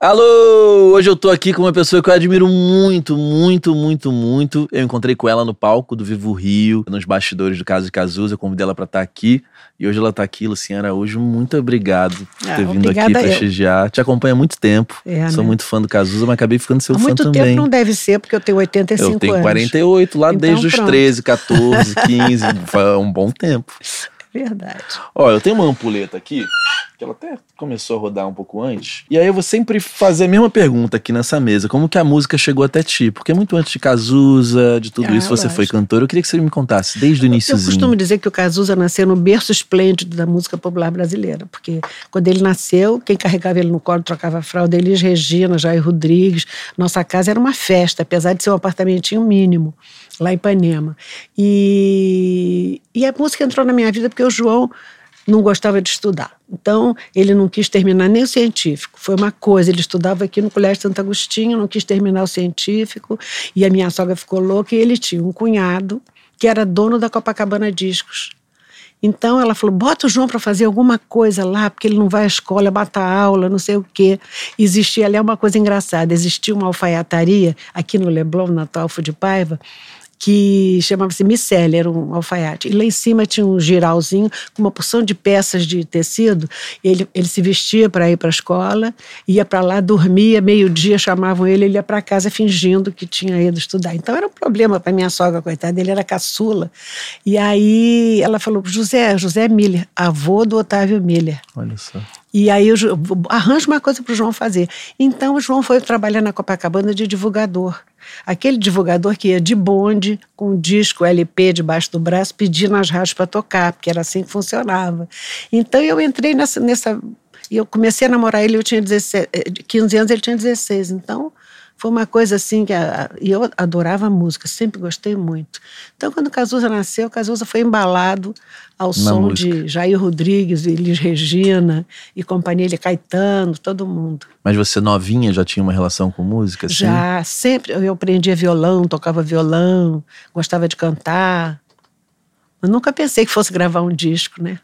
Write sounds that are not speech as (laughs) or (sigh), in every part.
Alô! Hoje eu tô aqui com uma pessoa que eu admiro muito, muito, muito, muito. Eu encontrei com ela no palco do Vivo Rio, nos bastidores do Caso de Cazuza. Eu convidei ela pra estar aqui. E hoje ela tá aqui, Luciana Araújo. Muito obrigado por Ah, ter vindo aqui eu. prestigiar. Te acompanho há muito tempo. É, Sou né? muito fã do Cazuza, mas acabei ficando seu Há fã muito também. tempo não deve ser, porque eu tenho 85 eu tenho anos. 48 lá Então, desde os pronto. 13, 14, 15. Foi um bom tempo. Verdade. Ó, eu tenho uma ampulheta aqui, que ela até começou a rodar um pouco antes. E aí eu vou sempre fazer a mesma pergunta aqui nessa mesa. Como que a música chegou até ti? Porque muito antes de Cazuza, de tudo Ah, isso, você foi lógico. cantor. Eu queria que você me contasse desde o Eu iníciozinho. costumo dizer que o Cazuza nasceu no berço esplêndido da música popular brasileira, porque quando ele nasceu, quem carregava ele no colo, trocava a fralda, Elis Regina, Jair Rodrigues. Nossa casa era uma festa, apesar de ser um apartamentinho mínimo, lá em Ipanema. E, e a música entrou na minha vida porque o João não gostava de estudar. Então, ele não quis terminar nem o científico. Foi uma coisa, ele estudava aqui no Colégio Santo Agostinho, não quis terminar o científico, e a minha sogra ficou louca, e ele tinha um cunhado que era dono da Copacabana Discos. Então ela falou: bota o João para fazer alguma coisa lá, porque ele não vai à escola, bata aula, não sei o quê. Existia ali é uma coisa engraçada: existia uma alfaiataria aqui no Leblon, na Talfo de Paiva, que chamava-se Micelle, era um alfaiate. E lá em cima tinha um giralzinho com uma porção de peças de tecido. Ele, ele se vestia para ir para a escola, ia para lá, dormia, meio-dia chamavam ele, ele ia para casa fingindo que tinha ido estudar. Então era um problema para minha sogra, coitada, ele era caçula. E aí ela falou: José, José Miller, avô do Otávio Miller. Olha só. E aí eu arranja uma coisa para o João fazer. Então o João foi trabalhar na Copacabana de divulgador. Aquele divulgador que ia de bonde, com um disco LP debaixo do braço, pedindo nas rádios para tocar, porque era assim que funcionava. Então eu entrei nessa. nessa eu comecei a namorar ele, eu tinha 17, eh, 15 anos, ele tinha 16. Então foi uma coisa assim que. a- E eu adorava música, sempre gostei muito. Então quando o Cazuza nasceu, o Cazuza foi embalado ao som música. de Jair Rodrigues, Elis Regina e companhia, ele Caetano, todo mundo. Mas você novinha já tinha uma relação com música? Assim? Já sempre eu aprendia violão, tocava violão, gostava de cantar. Mas nunca pensei que fosse gravar um disco, né?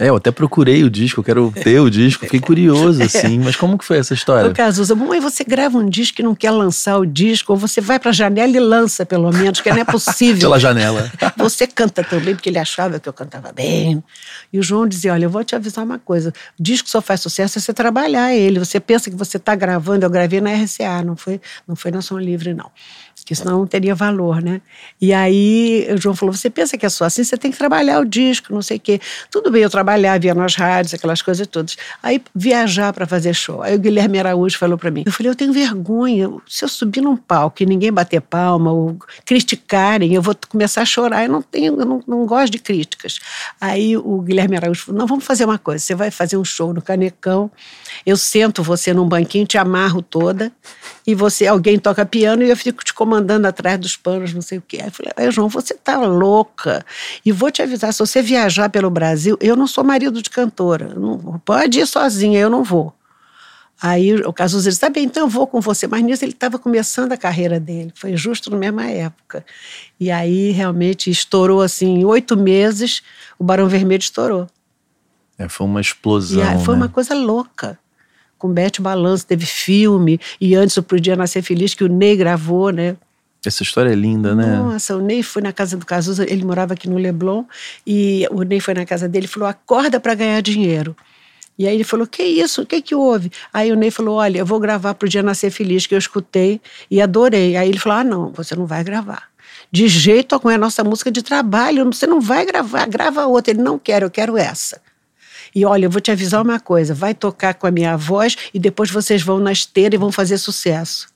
É, eu até procurei o disco, eu quero ter o disco, fiquei curioso, (laughs) assim. Mas como que foi essa história? Ô, Cazuza, mãe, você grava um disco e não quer lançar o disco, ou você vai pra janela e lança, pelo menos, que não é possível. (laughs) Pela janela. (laughs) Você canta também, porque ele achava que eu cantava bem. E o João dizia: Olha, eu vou te avisar uma coisa: o disco só faz sucesso se você trabalhar ele. Você pensa que você está gravando, eu gravei na RCA, não foi, não foi na Som Livre, não. Senão não teria valor, né? E aí o João falou: Você pensa que é só assim? Você tem que trabalhar o disco, não sei o quê. Tudo bem, eu trabalhava, via nas rádios, aquelas coisas todas. Aí viajar para fazer show. Aí o Guilherme Araújo falou para mim: Eu falei, eu tenho vergonha. Se eu subir num palco e ninguém bater palma ou criticarem, eu vou começar a chorar. Eu não tenho, eu não, não gosto de críticas. Aí o Guilherme Araújo falou: Não, vamos fazer uma coisa. Você vai fazer um show no Canecão. Eu sento você num banquinho, te amarro toda e você alguém toca piano e eu fico te comandando atrás dos panos, não sei o quê. Aí eu falei, "Ai, João, você tá louca. E vou te avisar, se você viajar pelo Brasil, eu não sou marido de cantora. Não, pode ir sozinha, eu não vou. Aí o Cazuza disse, tá bem, então eu vou com você. Mas nisso ele estava começando a carreira dele, foi justo na mesma época. E aí realmente estourou assim, em oito meses, o Barão Vermelho estourou. É, foi uma explosão. Aí foi né? uma coisa louca. Com Bete Balanço, teve filme, e antes o Podia Nascer Feliz, que o Ney gravou, né? Essa história é linda, né? Nossa, o Ney foi na casa do Cazuza, ele morava aqui no Leblon, e o Ney foi na casa dele e falou: acorda para ganhar dinheiro. E aí ele falou: que isso? O que que houve? Aí o Ney falou: olha, eu vou gravar pro Dia Nascer Feliz, que eu escutei e adorei. Aí ele falou: ah, não, você não vai gravar. De jeito algum, é a nossa música de trabalho, você não vai gravar, grava outra. Ele não quer, eu quero essa. E olha, eu vou te avisar uma coisa: vai tocar com a minha voz e depois vocês vão na esteira e vão fazer sucesso.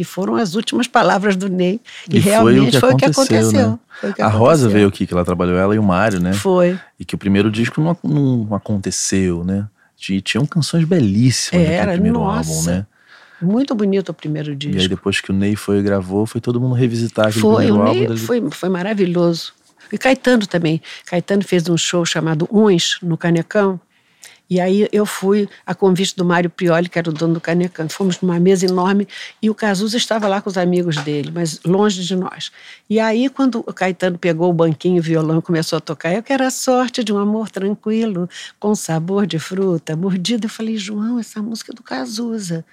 E foram as últimas palavras do Ney. E, realmente foi o que aconteceu. né? Foi o que a Rosa aconteceu. veio aqui, que ela trabalhou, ela e o Mário, né? Foi. E que o primeiro disco não, não aconteceu, né? E tinham canções belíssimas Era, naquele primeiro nossa. álbum, né? Muito bonito o primeiro E aí disco. depois que o Ney foi e gravou, foi todo mundo revisitar aquele Foi, primeiro o álbum. Ney dele. foi, foi maravilhoso. E Caetano também. Caetano fez um show chamado Uns, no Canecão. E aí eu fui a convite do Mário Prioli, que era o dono do Canecanto. Fomos numa mesa enorme e o Cazuza estava lá com os amigos dele, mas longe de nós. E aí, quando o Caetano pegou o banquinho, o violão e começou a tocar, eu quero a sorte de um amor tranquilo, com sabor de fruta, mordida. Eu falei, João, essa música é do Cazuza.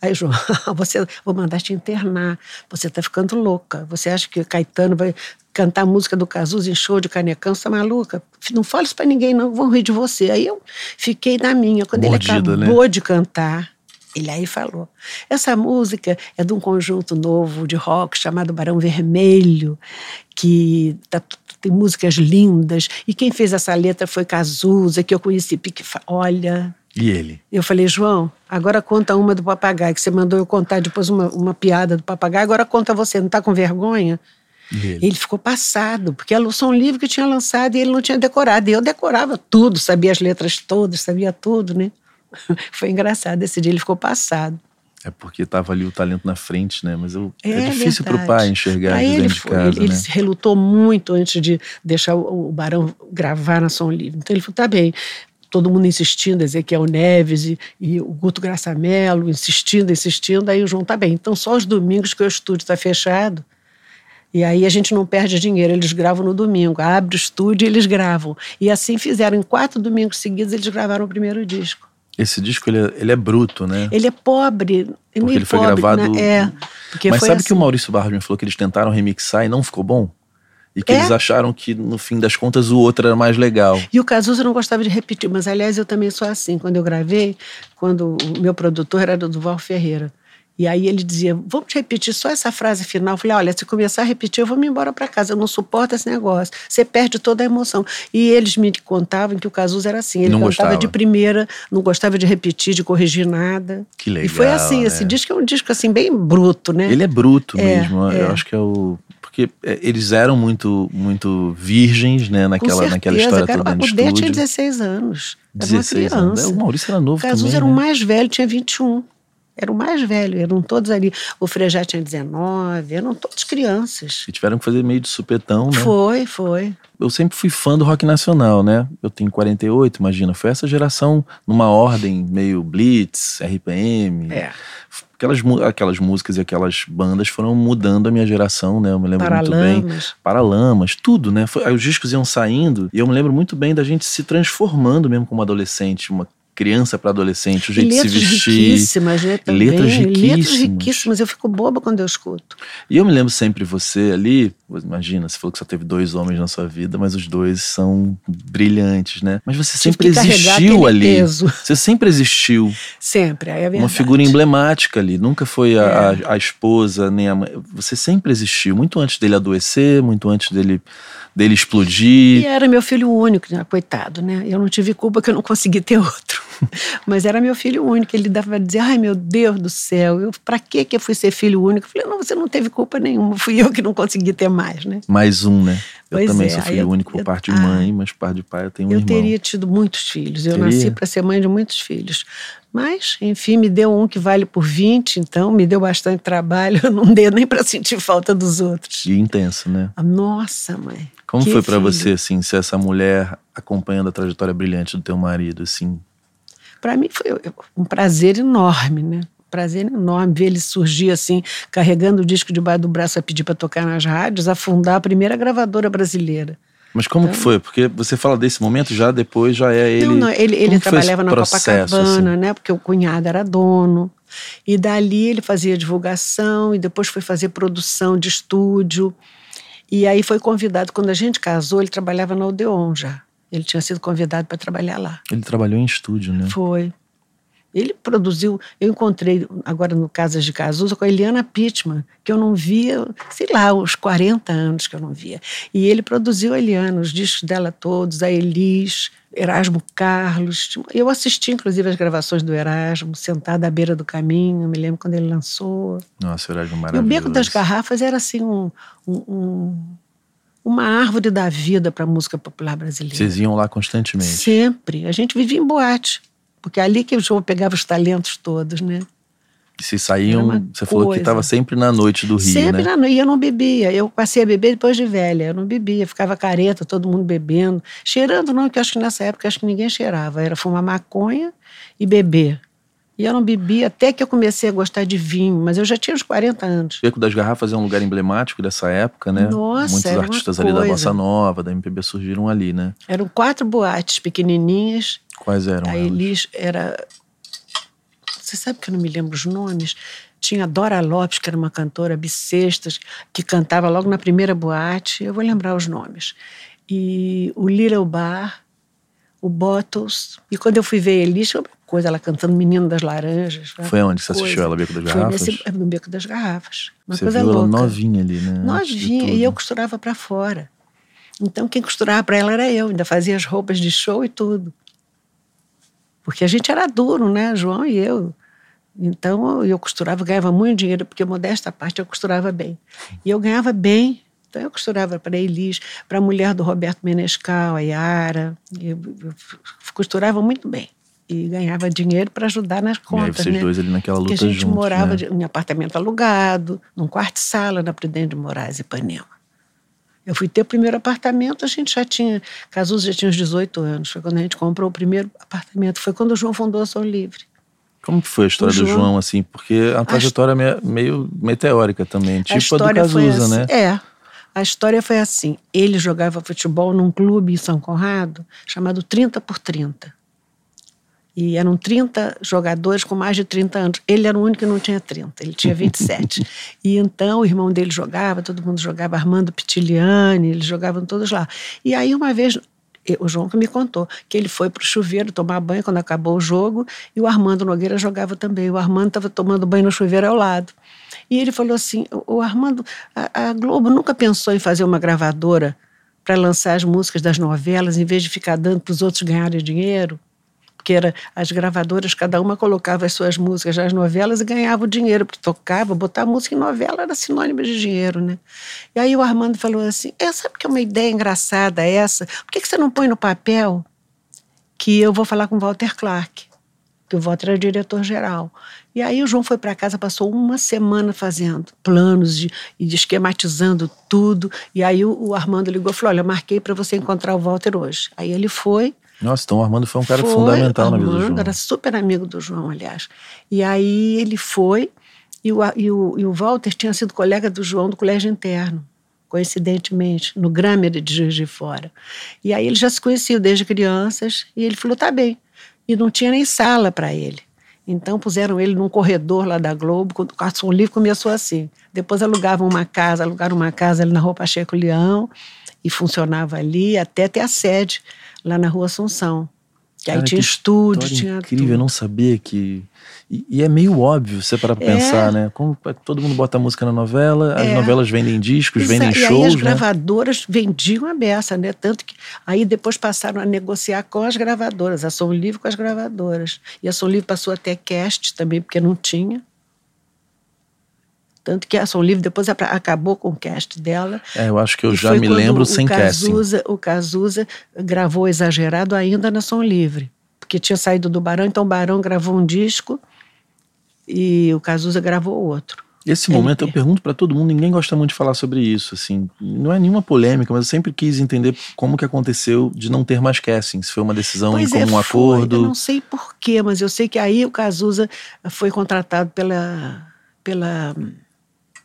Aí, João, (laughs) você, vou mandar te internar. Você está ficando louca. Você acha que Caetano vai cantar a música do Cazuza em show de Canecão? Você tá maluca? Não fale isso para ninguém, não. Vão rir de você. Aí eu fiquei na minha. Quando Mordida, ele acabou né? de cantar, ele aí falou: essa música é de um conjunto novo de rock chamado Barão Vermelho, que tá, tem músicas lindas. E quem fez essa letra foi Cazuza, que eu conheci. Olha, e ele? Eu falei, João, agora conta uma do papagaio, que você mandou eu contar depois uma, uma piada do papagaio, agora conta você, não está com vergonha? Ele? ele? ficou passado, porque era um livro que tinha lançado e ele não tinha decorado. E eu decorava tudo, sabia as letras todas, sabia tudo, né? (laughs) Foi engraçado. Esse dia ele ficou passado. É porque estava ali o talento na frente, né? Mas eu, é, é difícil para o pai enxergar pra ele, de casa, ele, né? ele se relutou muito antes de deixar o, o Barão gravar na Som Livre. Então ele falou, tá bem, todo mundo insistindo, Ezequiel Neves e, e o Guto Graçamelo insistindo, insistindo, aí o João tá bem. Então só os domingos que o estúdio está fechado, e aí a gente não perde dinheiro, eles gravam no domingo, abre o estúdio e eles gravam. E assim fizeram, em quatro domingos seguidos eles gravaram o primeiro disco. Esse disco ele é, ele é bruto, né? Ele é pobre. Porque ele foi pobre, gravado. Né? É. Mas sabe assim. que o Maurício Barros me falou que eles tentaram remixar e não ficou bom? E que é? eles acharam que, no fim das contas, o outro era mais legal. E o Cazuza não gostava de repetir, mas aliás eu também sou assim. Quando eu gravei, quando o meu produtor era do Duval Ferreira. E aí ele dizia: Vamos repetir só essa frase final. Eu falei: Olha, se começar a repetir, eu vou me embora para casa. Eu não suporto esse negócio. Você perde toda a emoção. E eles me contavam que o Cazuza era assim. Ele não cantava gostava. de primeira, não gostava de repetir, de corrigir nada. Que legal. E foi assim. Né? Esse disco é um disco assim, bem bruto, né? Ele é bruto é, mesmo. É. Eu acho que é o porque é, eles eram muito muito virgens, né, naquela, certeza, naquela história cara, toda no. O tinha 16 anos. Era 16 uma criança. Anos. O Maurício era novo o Cazuza também, era né? o mais velho, tinha 21. Era o mais velho, eram todos ali. O Frejá tinha 19, eram todos crianças. E tiveram que fazer meio de supetão, né? Foi, foi. Eu sempre fui fã do rock nacional, né? Eu tenho 48, imagina. Foi essa geração numa ordem meio Blitz, RPM. É. Aquelas, aquelas músicas e aquelas bandas foram mudando a minha geração, né? Eu me lembro Paralamas. muito bem. Paralamas, tudo, né? Foi, os discos iam saindo e eu me lembro muito bem da gente se transformando mesmo como adolescente. Uma criança para adolescente, o jeito de se vestir. riquíssimas, né? Também. Letras riquíssimas. Letras riquíssimas. Eu fico boba quando eu escuto. E eu me lembro sempre você ali, imagina, você falou que só teve dois homens na sua vida, mas os dois são brilhantes, né? Mas você sempre existiu ali. Peso. (laughs) Você sempre existiu. Sempre, é verdade. Uma figura emblemática ali. Nunca foi a, é. a, a esposa, nem a mãe. Você sempre existiu, muito antes dele adoecer, muito antes dele dele explodir. E era meu filho único, né? coitado, né? Eu não tive culpa que eu não consegui ter outro. (laughs) Mas era meu filho único. Ele dava dizer: ai meu Deus do céu, eu, pra que eu fui ser filho único? Eu falei: não, você não teve culpa nenhuma, fui eu que não consegui ter mais, né? Mais um, né? Eu pois também é, sou filho eu, único por eu, parte de mãe, mas por parte de pai eu tenho um eu irmão. teria tido muitos filhos. Eu Teria? nasci para ser mãe de muitos filhos. Mas, enfim, me deu um que vale por 20, então me deu bastante trabalho. (laughs) Eu não dei nem para sentir falta dos outros. E intenso, né? Nossa, mãe. Como que foi para você, assim, ser essa mulher acompanhando a trajetória brilhante do teu marido, assim? Para mim foi um prazer enorme, né? Prazer enorme ver ele surgir assim, carregando o disco debaixo do braço a pedir para tocar nas rádios, a fundar a primeira gravadora brasileira. Mas como Então- que foi? Porque você fala desse momento, já depois já é ele. Não, não, ele, ele trabalhava na processo, Copacabana, assim? né? Porque o cunhado era dono. E dali ele fazia divulgação e depois foi fazer produção de estúdio. E aí foi convidado, quando a gente casou, ele trabalhava na Odeon já. Ele tinha sido convidado para trabalhar lá. Ele trabalhou em estúdio, né? Foi. Ele produziu. Eu encontrei agora no Casas de Cazuza com a Eliana Pittman, que eu não via, sei lá, uns 40 anos que eu não via. E ele produziu a Eliana, os discos dela todos, a Elis, Erasmo Carlos. Eu assisti, inclusive, as gravações do Erasmo, sentada à beira do caminho, me lembro quando ele lançou. Nossa, o Erasmo E o maravilhoso. Beco das Garrafas era assim um, um- um- uma árvore da vida para a música popular brasileira. Vocês iam lá constantemente. Sempre. A gente vivia em boate. Porque é ali que o João pegava os talentos todos, né? E vocês saíam, você falou que estava sempre na noite do Rio, sempre né? na noite, e eu não bebia. Eu passei a beber depois de velha, eu não bebia, ficava careta, todo mundo bebendo. Cheirando não, que eu acho que nessa época acho que ninguém cheirava, era fumar maconha e beber. E eu não bebia até que eu comecei a gostar de vinho, mas eu já tinha uns 40 anos. O Beco das Garrafas é um lugar emblemático dessa época, né? Nossa, Muitos artistas ali da. Bossa Nova, da MPB surgiram ali, né? Eram quatro boates pequenininhas. Quais eram a? Elis era. Você sabe que eu não me lembro os nomes? Tinha a Dora Lopes, que era uma cantora bissextas, que cantava logo na primeira boate. Eu vou lembrar os nomes. E o Little Bar, o Bottles. E quando eu fui ver a Elis, foi uma coisa, ela cantando Menino das Laranjas. Foi onde você assistiu ela, Beco das Foi Garrafas? nesse, no Beco das Garrafas. Uma Você coisa viu ela louca. novinha ali, né? Novinha, e eu costurava para fora. Então quem costurava para ela era eu, ainda fazia as roupas de show e tudo. Porque a gente era duro, né, João e eu. Então eu costurava, ganhava muito dinheiro, porque modesta parte eu costurava bem. E eu ganhava bem. Então eu costurava para a Elis, para a mulher do Roberto Menescal, a Yara. Eu, eu costurava muito bem. E ganhava dinheiro para ajudar nas E aí contas, vocês né? dois ali naquela luta Porque a gente juntos, morava né? em apartamento alugado, num quarto e sala na Prudente de Moraes, Ipanema. Eu fui ter o primeiro apartamento, a gente já tinha, Cazuza já tinha uns 18 anos, foi quando a gente comprou o primeiro apartamento, foi quando o João fundou a Som Livre. Como que foi a história O do João- João, assim? Porque é uma trajetória meio, meio meteórica também, tipo a a, do Cazuza, assim, né? É, a história foi assim, ele jogava futebol num clube em São Conrado, chamado 30 por 30. E eram 30 jogadores com mais de 30 anos. Ele era o único que não tinha 30, ele tinha 27. e então o irmão dele jogava, todo mundo jogava, Armando Pitiliani, eles jogavam todos lá. E aí uma vez, o João que me contou, que ele foi para o chuveiro tomar banho quando acabou o jogo, e o Armando Nogueira jogava também. O Armando estava tomando banho no chuveiro ao lado. E ele falou assim: o Armando, a, a Globo nunca pensou em fazer uma gravadora para lançar as músicas das novelas em vez de ficar dando para os outros ganharem dinheiro? Porque era, as gravadoras, cada uma colocava as suas músicas nas novelas e ganhava o dinheiro, porque tocava, botar música em novela era sinônimo de dinheiro, né? E aí o Armando falou assim: é, sabe que é uma ideia engraçada essa? Por que, que você não põe no papel que eu vou falar com Walter Clark? Que o Walter era diretor-geral. E aí o João foi para casa, passou uma semana fazendo planos de, e de esquematizando tudo. E aí o, o Armando ligou e falou: Olha, marquei para você encontrar o Walter hoje. Aí ele foi, Nossa, então o Armando foi um cara foi, fundamental na vida do João. Era super amigo do João, aliás. E aí ele foi, e o, e, o, e o Walter tinha sido colega do João do colégio interno, coincidentemente, no Grammer de Juiz de Fora. E aí eles já se conheciam desde crianças, e ele falou: tá bem. E não tinha nem sala para ele. Então puseram ele num corredor lá da Globo, quando o Carson Livre começou assim. Depois alugavam uma casa, alugaram uma casa ali na Rua Pacheco Leão, e funcionava ali até ter a sede lá na Rua Assunção. Que aí Cara, tinha que estúdio, tinha incrível, eu tudo. não sabia que. E, e é meio óbvio você parar pra É. pensar, né? Como é todo mundo bota música na novela, as É. novelas vendem discos, Exa- vendem e aí shows, as né? gravadoras vendiam a beça, né? Tanto que aí depois passaram a negociar com as gravadoras, a Som Livre com as gravadoras. E a Som Livre passou até cast também, porque não tinha. Tanto que a Som Livre depois acabou com o cast dela. É, eu acho que eu já me lembro sem casting. Cazuza, O Cazuza gravou Exagerado ainda na Som Livre, porque tinha saído do Barão, então o Barão gravou um disco e o Cazuza gravou outro. Esse LP. momento eu pergunto pra todo mundo, ninguém gosta muito de falar sobre isso, assim. Não é nenhuma polêmica, mas eu sempre quis entender como que aconteceu de não ter mais casting. Se foi uma decisão em Pois é, comum foi. acordo. Eu não sei porquê, mas eu sei que aí o Cazuza foi contratado pela, pela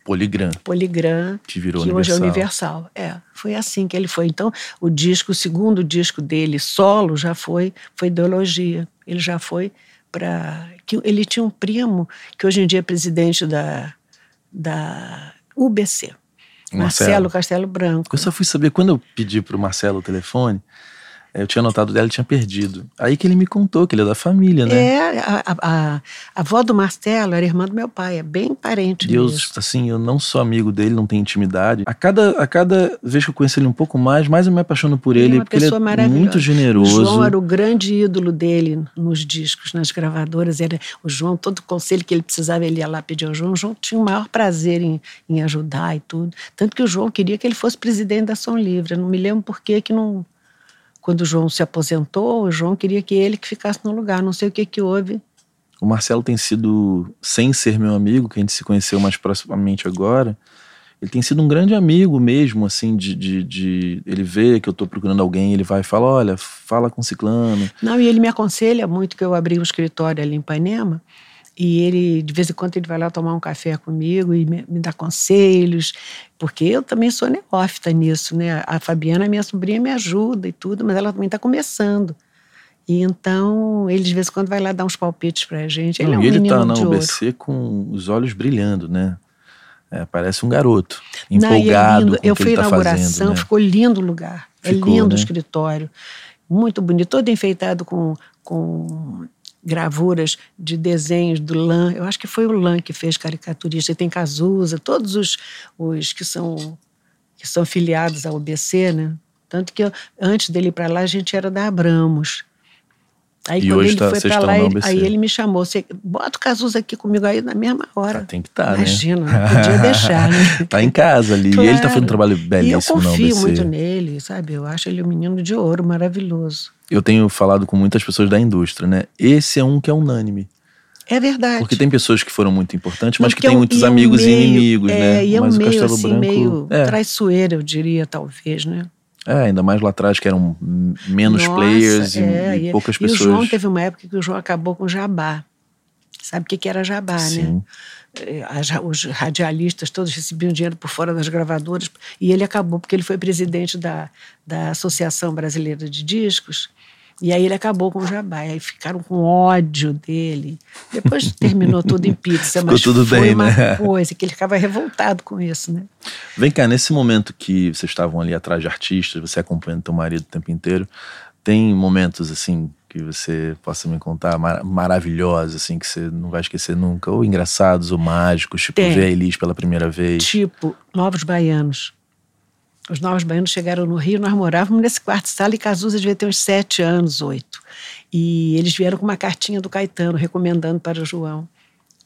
Poligram, Poligram, que virou que hoje é Universal. Universal. É, foi assim que ele foi. Então, o disco, o segundo disco dele, solo, já foi, foi ideologia. Ele já foi para. Ele tinha um primo que hoje em dia é presidente da, da UBC, Marcelo. Marcelo Castelo Branco. Eu só fui saber quando eu pedi pro Marcelo o telefone, eu tinha notado dela e tinha perdido. Aí que ele me contou que ele é da família, né? É, a, a, a, avó do Marcelo era irmã do meu pai, é bem parente Deus, mesmo. assim, eu não sou amigo dele, não tenho intimidade. A cada, a cada vez que eu conheço ele um pouco mais, mais eu me apaixono por Ele é ele, uma porque ele é muito O generoso. João era o grande ídolo dele nos discos, nas gravadoras. Era o João, todo conselho que ele precisava, ele ia lá pedir ao João. O João tinha o maior prazer em, em ajudar e tudo. Tanto que o João queria que ele fosse presidente da Som Livre. Eu não me lembro por que que não. Quando o João se aposentou, o João queria que ele que ficasse no lugar. Não sei o que que houve. O Marcelo tem sido, sem ser meu amigo, que a gente se conheceu mais proximamente agora, ele tem sido um grande amigo mesmo, assim, de, de, de ele vê que eu estou procurando alguém, ele vai e fala, olha, fala com ciclano. Não, e ele me aconselha muito que eu abri um escritório ali em Ipanema, e ele, de vez em quando, ele vai lá tomar um café comigo e me, me dá conselhos, porque eu também sou neófita nisso, né? A Fabiana, minha sobrinha, me ajuda e tudo, mas ela também está começando. E então, ele de vez em quando vai lá dar uns palpites pra gente. Ele Não, é um e ele menino tá na UBC ouro. com os olhos brilhando, né? É, parece um garoto, Não, é empolgado lindo. com Eu fui à tá inauguração, fazendo, né? ficou lindo o lugar. Ficou, é lindo né? o escritório. Muito bonito, todo enfeitado com, com gravuras de desenhos do Lan. Eu acho que foi o Lan que fez caricaturista. E tem Cazuza, todos os, os que são que são filiados ao UBC, né? Tanto que eu, antes dele ir para lá, a gente era da Abramos. Aí E quando hoje ele tá- foi estão lá, ele- aí ele me chamou. Você bota o Cazuza aqui comigo aí na mesma hora. Ah, tem que estar, né? Imagina, não podia (laughs) deixar, né? Tá em casa ali. E ele tá Claro. fazendo um trabalho E eu belíssimo confio muito nele, sabe? Eu acho ele um menino de ouro, maravilhoso. Eu tenho falado com muitas pessoas da indústria, né? Esse é um que é unânime. É verdade. Porque tem pessoas que foram muito importantes, mas que tem é um- muitos e é amigos e meio- inimigos, é, né? E é um mas o meio Castelo assim, Branco. meio é, traiçoeiro, eu diria, talvez, né? É, ainda mais lá atrás, que eram menos Nossa, players e, é, e poucas e pessoas. o João teve uma época que o João acabou com jabá. Sabe o que, que era jabá, né? Sim. Eh, as os radialistas todos recebiam dinheiro por fora das gravadoras e ele acabou porque ele foi presidente da, da Associação Brasileira de Discos e aí ele acabou com o Jabá e aí ficaram com ódio dele depois (laughs) terminou tudo em pizza Ficou mas tudo foi bem, uma né? (laughs) coisa que ele ficava revoltado com isso né Vem cá, nesse momento que vocês estavam ali atrás de artistas, você acompanhando teu marido o tempo inteiro, tem momentos assim que você possa me contar mar maravilhosos, assim, que você não vai esquecer nunca, ou engraçados, ou mágicos, tipo Tem. ver a Elis pela primeira vez. tipo Novos Baianos os Novos Baianos chegaram no Rio nós morávamos nesse quarto de sala e Cazuza devia ter uns sete anos oito. E eles vieram com uma cartinha do Caetano recomendando para o João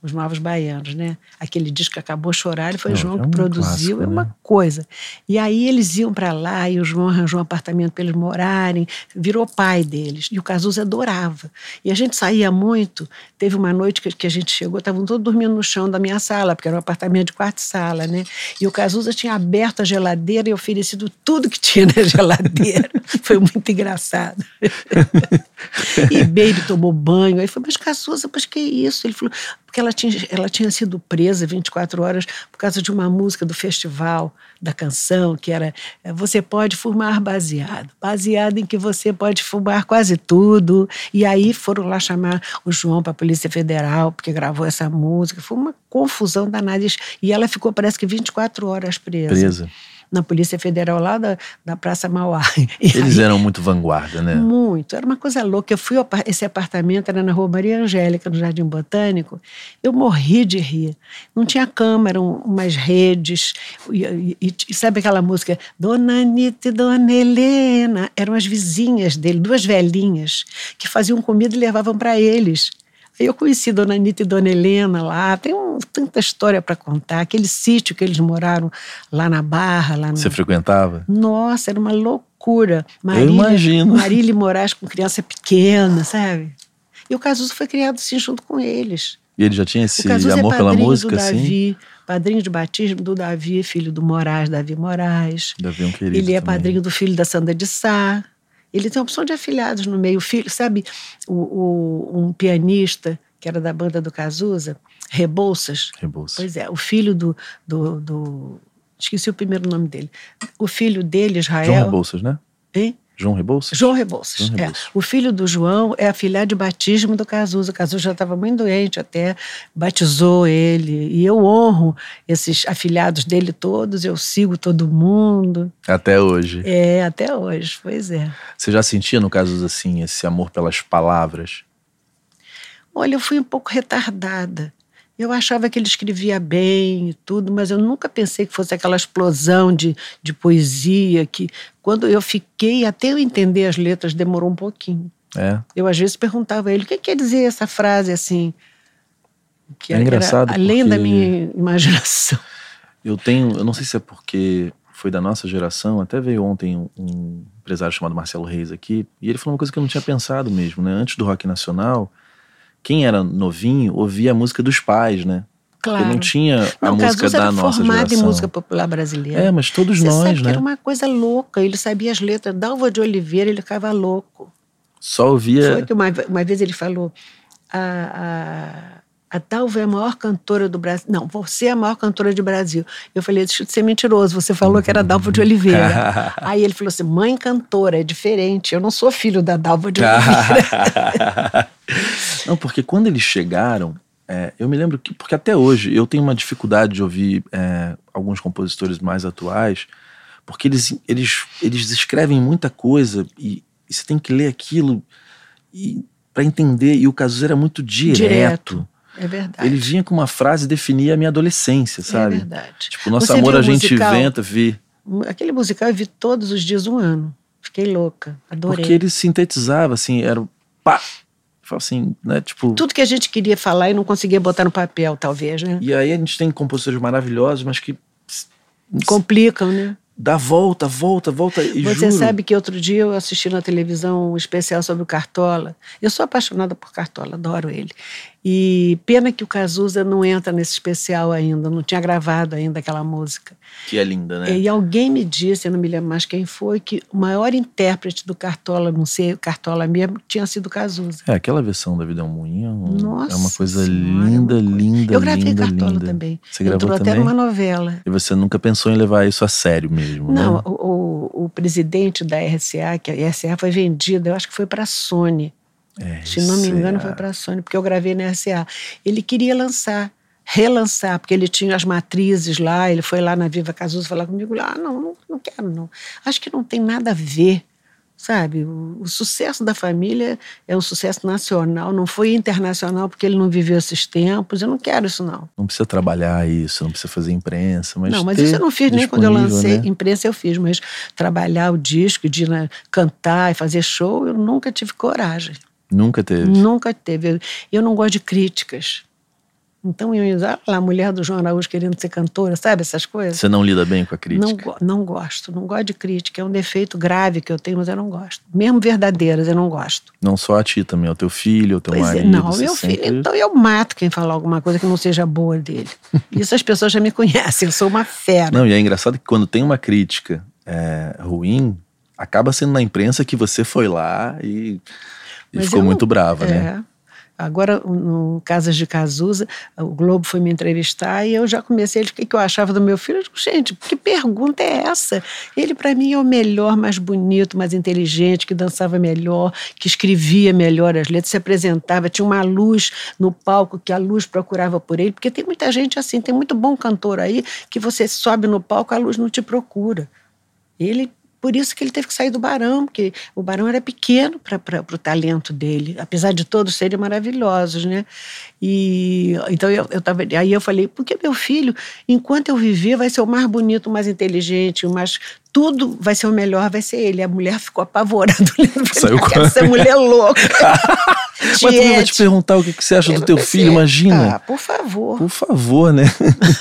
os Novos Baianos, né? Aquele disco que acabou chorar, e foi o Não, João é que um produziu, clássico, é uma né? coisa. E aí eles iam para lá e o João arranjou um apartamento para eles morarem, virou pai deles. E o Cazuza adorava. E a gente saía muito. Teve uma noite que, que a gente chegou, estavam todos dormindo no chão da minha sala, porque era um apartamento de quarto sala, né? E o Cazuza tinha aberto a geladeira e oferecido tudo que tinha na (laughs) geladeira. foi muito engraçado. (laughs) e Baby tomou banho. Aí falou, mas Cazuza, mas que isso? Ele falou, porque ela tinha, ela tinha sido presa 24 horas por causa de uma música do festival da canção, que era eh, Você pode fumar baseado. Baseado em que você pode fumar quase tudo. E aí foram lá chamar o João para a Polícia Federal, porque gravou essa música. Foi uma confusão danada. E ela ficou, parece que 24 horas presa. Presa. Na Polícia Federal, lá da, da Praça Mauá. (laughs) E Eles aí- eram muito vanguarda, né? muito, era uma coisa louca. Eu fui esse apartamento era na Rua Maria Angélica, no Jardim Botânico. Eu morri de rir. Não tinha cama, eram umas redes. E, e- e- e sabe aquela música? Dona Anitta e Dona Helena. Eram as vizinhas dele, duas velhinhas, que faziam comida e levavam para eles. Aí eu conheci Dona Anitta e Dona Helena lá. Tem um- tanta história para contar. Aquele sítio que eles moraram lá na Barra, lá no, Você frequentava? nossa, era uma loucura. Eu imagino. Marília Moraes com criança pequena, sabe? E o Cazuza foi criado assim junto com eles. E ele já tinha esse Cazuza amor é pela música, assim? Davi, padrinho de batismo do Davi, filho do Moraes, Davi Moraes. Davi é um querido Ele é também. padrinho do filho da Sandra de Sá. Ele tem uma opção de afilhados no meio. Filho, sabe, o, o- um pianista que era da banda do Cazuza, Rebouças, Rebouças. Pois é, o filho do, do, do- Esqueci o primeiro nome dele. O filho dele, Israel. João Rebouças, né? Hein? João Rebouças? João Rebouças. João é. Rebouças. O filho do João é afilhado de batismo do Cazuza. O Cazuza já estava muito doente até, batizou ele. E eu honro esses afilhados dele todos, eu sigo todo mundo. Até hoje. É, até hoje, pois é. Você já sentia, no caso assim, esse amor pelas palavras? Olha, eu fui um pouco retardada. Eu achava que ele escrevia bem e tudo, mas eu nunca pensei que fosse aquela explosão de, de poesia que, quando eu fiquei, até eu entender as letras, demorou um pouquinho. É. Eu, às vezes, perguntava a ele, o que quer dizer essa frase assim? Que É engraçado além da minha imaginação. (laughs) Eu tenho, eu não sei se é porque foi da nossa geração, até veio ontem um, um empresário chamado Marcelo Reis aqui, e ele falou uma coisa que eu não tinha pensado mesmo, né? Antes do rock nacional, quem era novinho ouvia a música dos pais, né? Claro. Porque não tinha a Não, música Cazuza da era nossa formado geração. em música popular brasileira. É, mas todos Você nós, sabe que né? era uma coisa louca. Ele sabia as letras. Dalva de Oliveira, ele ficava louco. Só ouvia. Foi que uma, uma vez ele falou: a, a, a Dalva é a maior cantora do Brasil. Não, você é a maior cantora do Brasil. Eu falei: deixa de ser mentiroso, você falou que era Dalva de Oliveira. (laughs) Aí ele falou assim: mãe cantora, é diferente. Eu não sou filho da Dalva de Oliveira. (laughs) não, porque quando eles chegaram, é, eu me lembro que. Porque até hoje eu tenho uma dificuldade de ouvir é, alguns compositores mais atuais, porque eles, eles, eles escrevem muita coisa e, e você tem que ler aquilo para entender. E o Cazuza era muito direto. Direto. É verdade. Ele vinha com uma frase e definia a minha adolescência, sabe? É verdade. Tipo, nosso Você amor a o gente musical? inventa, vi. Aquele musical eu vi todos os dias um ano. Fiquei louca, adorei. Porque ele sintetizava, assim, era. Pá! Fala assim, né? Tipo. Tudo que a gente queria falar e não conseguia botar no papel, talvez, né? E aí a gente tem compositores maravilhosos, mas que Complicam, né? dá volta, volta, volta. E Você juro, sabe que outro dia eu assisti na televisão um especial sobre o Cartola. Eu sou apaixonada por Cartola, adoro ele. E pena que o Cazuza não entra nesse especial ainda, não tinha gravado ainda aquela música. Que é linda, né? E alguém me disse, eu não me lembro mais quem foi, que o maior intérprete do Cartola, não sei, Cartola mesmo, tinha sido o Cazuza. É, aquela versão da Vida é um Moinho Nossa é uma coisa Senhora, linda, é uma coisa- linda, Eu gravei linda, Cartola linda. também. Você gravou Entrou até também? numa novela. E você nunca pensou em levar isso a sério mesmo, Não, né? o, o, o presidente da RCA, que a RCA foi vendida, eu acho que foi para a Sony. É, Se não me engano, foi para a Sony, porque eu gravei na RCA. Ele queria lançar, relançar, porque ele tinha as matrizes lá, ele foi lá na Viva Cazuza falar comigo ah, não, não, não quero não. Acho que não tem nada a ver, sabe? O, o sucesso da família é um sucesso nacional, não foi internacional porque ele não viveu esses tempos, eu não quero isso não. Não precisa trabalhar isso, não precisa fazer imprensa, mas não, mas isso eu não fiz nem quando eu lancei. né? Imprensa eu fiz, mas trabalhar o disco, de na- cantar e fazer show, eu nunca tive coragem. Nunca teve. Nunca teve. Eu, não gosto de críticas. Então, eu ia lá, a mulher do João Araújo querendo ser cantora, sabe essas coisas? Você não lida bem com a crítica? Não, não gosto, não gosto de crítica. É um defeito grave que eu tenho, mas eu não gosto. Mesmo verdadeiras, eu não gosto. Não só a ti também, ao teu filho, ao teu Pois é, marido. não, você meu sempre- filho, então eu mato quem falar alguma coisa que não seja boa dele. (laughs) Isso as pessoas já me conhecem, eu sou uma fera. Não, e é engraçado que quando tem uma crítica é, ruim, acaba sendo na imprensa que você foi lá e, e Mas ficou eu muito brava, né? É. Agora, no Casas de Cazuza, o Globo foi me entrevistar e eu já comecei a dizer o que que eu achava do meu filho. Eu digo, gente, que pergunta é essa? Ele, para mim, é o melhor, mais bonito, mais inteligente, que dançava melhor, que escrevia melhor as letras, se apresentava, tinha uma luz no palco que a luz procurava por ele, porque tem muita gente assim, tem muito bom cantor aí que você sobe no palco, a luz não te procura. Ele, por isso que ele teve que sair do Barão, porque o Barão era pequeno para o talento dele, apesar de todos serem maravilhosos, né? E então eu, eu tava, aí eu falei, porque meu filho, enquanto eu viver, vai ser o mais bonito, o mais inteligente, o mais tudo vai ser o melhor, vai ser ele. A mulher ficou apavorada, (laughs) olhando Saiu com- essa mulher louca. (laughs) Mas também vou te perguntar o que, você acha do teu Eu filho, imagina. Ah, por favor. Por favor, né?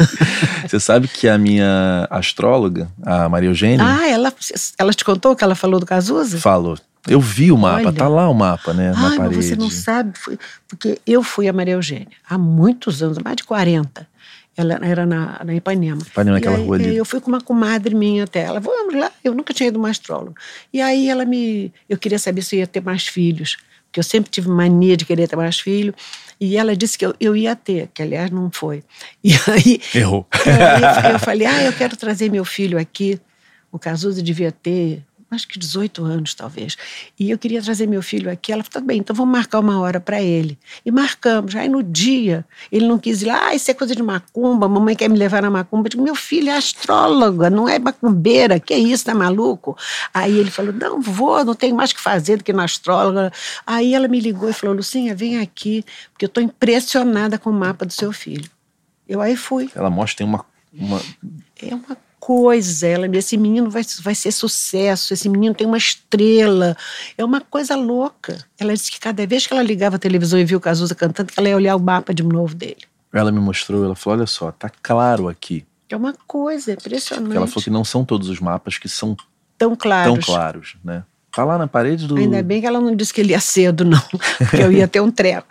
(laughs) você sabe que a minha astróloga, a Maria Eugênia, Ah, ela, ela te contou o que ela falou do Cazuza? falou. Eu vi o mapa, Olha. tá lá o mapa, né? na parede. mas você não sabe, porque eu fui a Maria Eugênia há muitos anos, mais de 40. Ela era na, na Ipanema. Ipanema, E naquela aí, rua ali. Eu fui com uma comadre minha até. Ela, vamos lá. Eu nunca tinha ido uma astróloga. E aí ela me. Eu queria saber se eu ia ter mais filhos, porque eu sempre tive mania de querer ter mais filhos. E ela disse que eu, eu ia ter, que aliás não foi. (laughs) E aí Errou. é, eu, eu falei, ah, eu quero trazer meu filho aqui. O Cazuza devia ter, acho que 18 anos, talvez. E eu queria trazer meu filho aqui. Ela falou, tá bem, então vamos marcar uma hora para ele. E marcamos. Aí no dia, ele não quis ir lá, ah, isso é coisa de macumba, mamãe quer me levar na macumba. Eu digo, meu filho é astróloga, não é macumbeira, que isso, tá maluco? Aí ele falou, não vou, não tenho mais o que fazer do que na astróloga. Aí ela me ligou e falou, Lucinha, vem aqui, porque eu estou impressionada com o mapa do seu filho. Eu aí fui. Ela mostra, tem uma, uma É uma coisa, ela, esse menino vai, vai ser sucesso, esse menino tem uma estrela, é uma coisa louca. Ela disse que cada vez que ela ligava a televisão e viu o Cazuza cantando, ela ia olhar o mapa de novo dele. Ela me mostrou, ela falou: olha só, tá claro aqui. É uma coisa impressionante. Porque ela falou que não são todos os mapas que são tão claros. tão claros, né? Tá lá na parede do. Ainda bem que ela não disse que ele ia cedo, não, (laughs) porque eu ia ter um treco.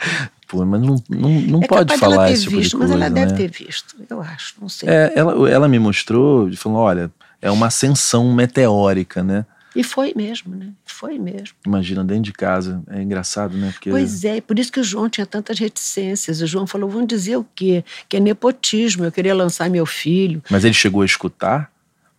Pô, mas não, não, não é pode falar esse tipo visto, de mas coisa, ela deve né? ter visto, eu acho, não sei. É, ela, ela me mostrou e falou: olha, é uma ascensão meteórica, né? E foi mesmo, né? Foi mesmo. Imagina dentro de casa. É engraçado, né? Porque Pois é, e por isso que o João tinha tantas reticências. O João falou: vão dizer o quê? Que é nepotismo, eu queria lançar meu filho. Mas ele chegou a escutar?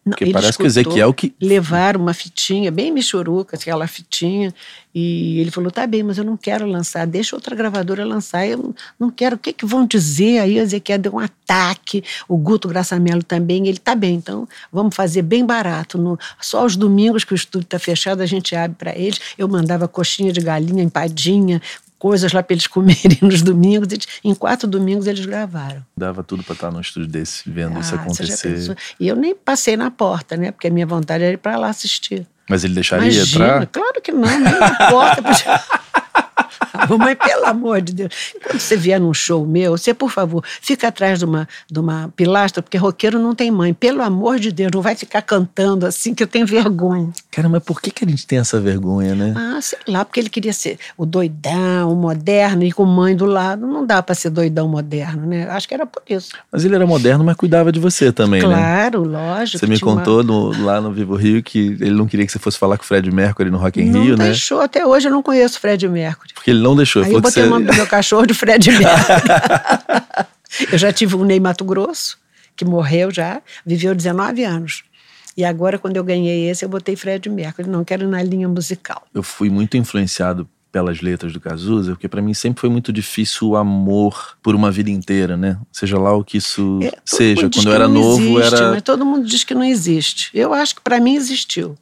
Não, Porque parece que Ezequiel que. Levaram uma fitinha, bem michuruca, aquela fitinha, e ele falou: tá bem, mas eu não quero lançar, deixa outra gravadora lançar, eu não- quero. O que, que vão dizer? Aí o Ezequiel deu um ataque, o Guto Graçamelo também. Ele tá bem, então vamos fazer bem barato. No, só os domingos que o estúdio está fechado, a gente abre para eles. Eu mandava coxinha de galinha, empadinha, coisas lá para eles comerem (laughs) nos domingos. Eles- em quatro domingos eles gravaram. Dava tudo pra estar num estúdio desse, vendo isso Ah, já acontecer. E eu nem passei na porta, né? Porque a minha vontade era ir para lá assistir. Mas ele deixaria Imagina, entrar? claro que não, nem na porta. podia- Mamãe, pelo amor de Deus. Quando você vier num show meu, você, por favor, fica atrás de uma, de uma pilastra, porque roqueiro não tem mãe. Pelo amor de Deus, não vai ficar cantando assim que eu tenho vergonha. Cara, mas por que, que a gente tem essa vergonha, né? Ah, sei lá, porque ele queria ser o doidão, o moderno, e com mãe do lado. Não dá para ser doidão moderno, né? Acho que era por isso. Mas ele era moderno, mas cuidava de você também, né? claro, lógico. Você me tinha uma- contou no- lá no Vivo Rio que ele não queria que você fosse falar com o Fred Mercury no Rock in não Rio, né? deixou, até hoje eu não conheço Fred Mercury. Porque ele não deixou. Aí falou eu botei o nome do meu cachorro de Fred (laughs) Mercury. eu já tive um Ney Mato Grosso, que morreu já, viveu 19 anos. E agora, quando eu ganhei esse, eu botei Fred Mercury. Não quero ir na linha musical. Eu fui muito influenciado pelas letras do Cazuza, porque pra mim sempre foi muito difícil o amor por uma vida inteira, né? Seja lá o que isso É, seja. Quando eu era não novo, existe, era. Mas todo mundo diz que não existe. Eu acho que para mim existiu.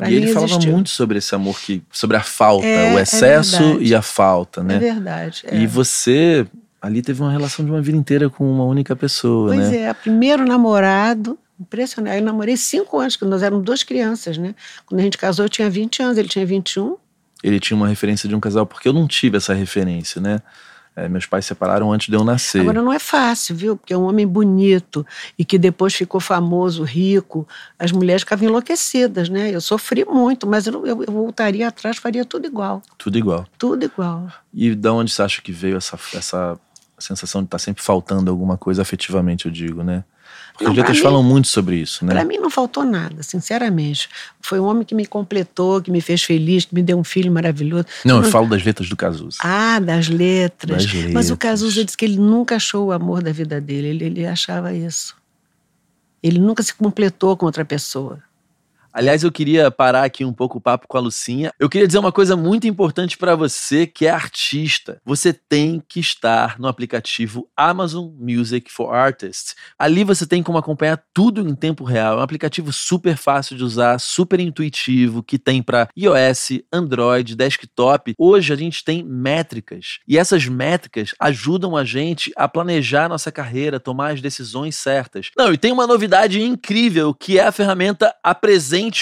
Pra E ele falava existiu. muito sobre esse amor que. sobre a falta, É, o é excesso verdade. e a falta, É né? verdade. é. E você ali teve uma relação de uma vida inteira com uma única pessoa, Pois né? é, primeiro namorado, impressionante. Eu namorei cinco anos, quando nós éramos duas crianças, né? Quando a gente casou, eu tinha 20 anos, ele tinha 21. Ele tinha uma referência de um casal, porque eu não tive essa referência, né? É, meus pais se separaram antes de eu nascer. Agora não é fácil, viu? Porque é um homem bonito e que depois ficou famoso, rico. As mulheres ficavam enlouquecidas, né? Eu sofri muito, mas eu, eu, eu voltaria atrás, faria tudo igual. Tudo igual. Tudo igual. E da onde você acha que veio essa, essa sensação de estar sempre faltando alguma coisa afetivamente, eu digo, né? Não, letras mim- falam muito sobre isso, né? Para mim não faltou nada, sinceramente. Foi um homem que me completou, que me fez feliz, que me deu um filho maravilhoso. Não, eu falo das letras do Cazuza. Ah, das letras. Das Mas o letras. Cazuza disse que ele nunca achou o amor da vida dele, ele, ele achava isso. Ele nunca se completou com outra pessoa. Aliás, eu queria parar aqui um pouco o papo com a Lucinha. Eu queria dizer uma coisa muito importante para você que é artista. Você tem que estar no aplicativo Amazon Music for Artists. Ali você tem como acompanhar tudo em tempo real. É um aplicativo super fácil de usar, super intuitivo, que tem para iOS, Android, desktop. Hoje a gente tem métricas e essas métricas ajudam a gente a planejar nossa carreira, tomar as decisões certas. Não, e tem uma novidade incrível que é a ferramenta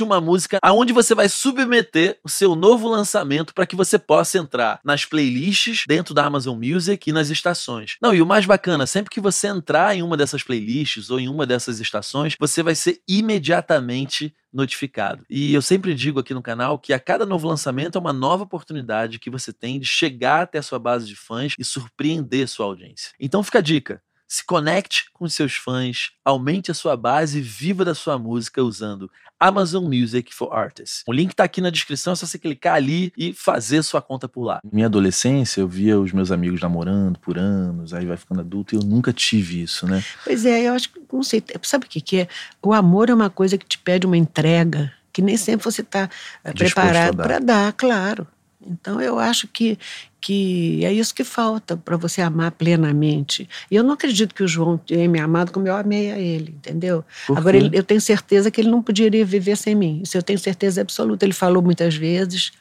Uma música aonde você vai submeter o seu novo lançamento para que você possa entrar nas playlists dentro da Amazon Music e nas estações. Não, e o mais bacana, sempre que você entrar em uma dessas playlists ou em uma dessas estações, você vai ser imediatamente notificado. E eu sempre digo aqui no canal que a cada novo lançamento é uma nova oportunidade que você tem de chegar até a sua base de fãs e surpreender sua audiência. Então fica a dica. Se conecte com seus fãs, aumente a sua base e viva da sua música usando Amazon Music for Artists. O link tá aqui na descrição, é só você clicar ali e fazer sua conta por lá. Minha adolescência, eu via os meus amigos namorando por anos, aí vai ficando adulto, e eu nunca tive isso, né? Pois é, eu acho que, não sei, sabe o que, que é? O amor é uma coisa que te pede uma entrega, que nem sempre você está Disposto a preparado dar. para dar, claro. Então eu acho que, que é isso que falta para você amar plenamente. E eu não acredito que o João tenha me amado como eu amei a ele, entendeu? Agora ele- eu tenho certeza que ele não poderia viver sem mim. Isso eu tenho certeza absoluta. Ele falou muitas vezes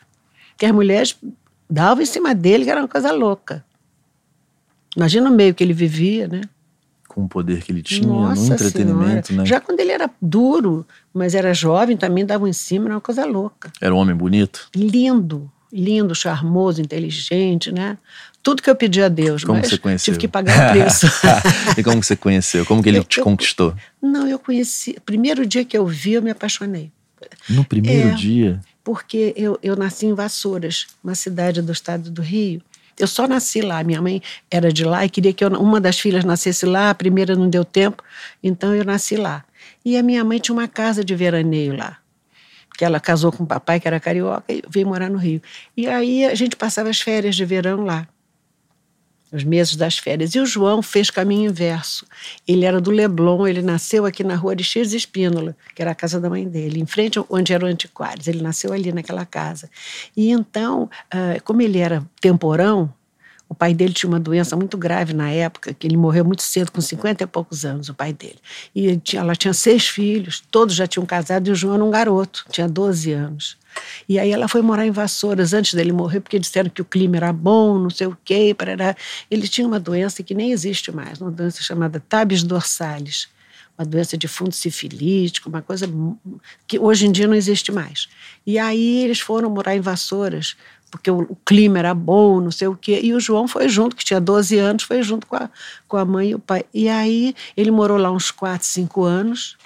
que as mulheres davam em cima dele, que era uma coisa louca. Imagina o meio que ele vivia, né? Com o poder que ele tinha Nossa no entretenimento, Senhora. né? Já quando ele era duro, mas era jovem, também davam em cima, era uma coisa louca. Era um homem bonito? Lindo, lindo, charmoso, inteligente, né? Tudo que eu pedi a Deus, Como mas você conheceu? tive que pagar o preço. (laughs) e como você conheceu? Como que ele Eu- te eu- conquistou? Não, eu conheci. Primeiro dia que eu vi, eu me apaixonei. No primeiro É. dia? Porque eu, eu nasci em Vassouras, uma cidade do estado do Rio, Eu só nasci lá. Minha mãe era de lá e queria que eu, uma das filhas nascesse lá. A primeira não deu tempo, então eu nasci lá. E a minha mãe tinha uma casa de veraneio lá. Que ela casou com o papai, que era carioca, e veio morar no Rio. E aí a gente passava as férias de verão lá os meses das férias. E o João fez caminho inverso. Ele era do Leblon, ele nasceu aqui na rua de X Espínola, que era a casa da mãe dele, em frente onde eram antiquários. Ele nasceu ali naquela casa. E então, ah, como ele era temporão, o pai dele tinha uma doença muito grave na época, que ele morreu muito cedo, com 50 e poucos anos, o pai dele. E ela tinha seis filhos, todos já tinham casado, e o João era um garoto, tinha 12 anos. E aí ela foi morar em Vassouras antes dele morrer, porque disseram que o clima era bom, não sei o quê. Parará. Ele tinha uma doença que nem existe mais, uma doença chamada tabes dorsalis, uma doença de fundo sifilítico, uma coisa que hoje em dia não existe mais. E aí eles foram morar em Vassouras, porque o, clima era bom, não sei o quê. E o João foi junto, que tinha 12 anos, foi junto com a, com a mãe e o pai. E aí ele morou lá uns 4, 5 anos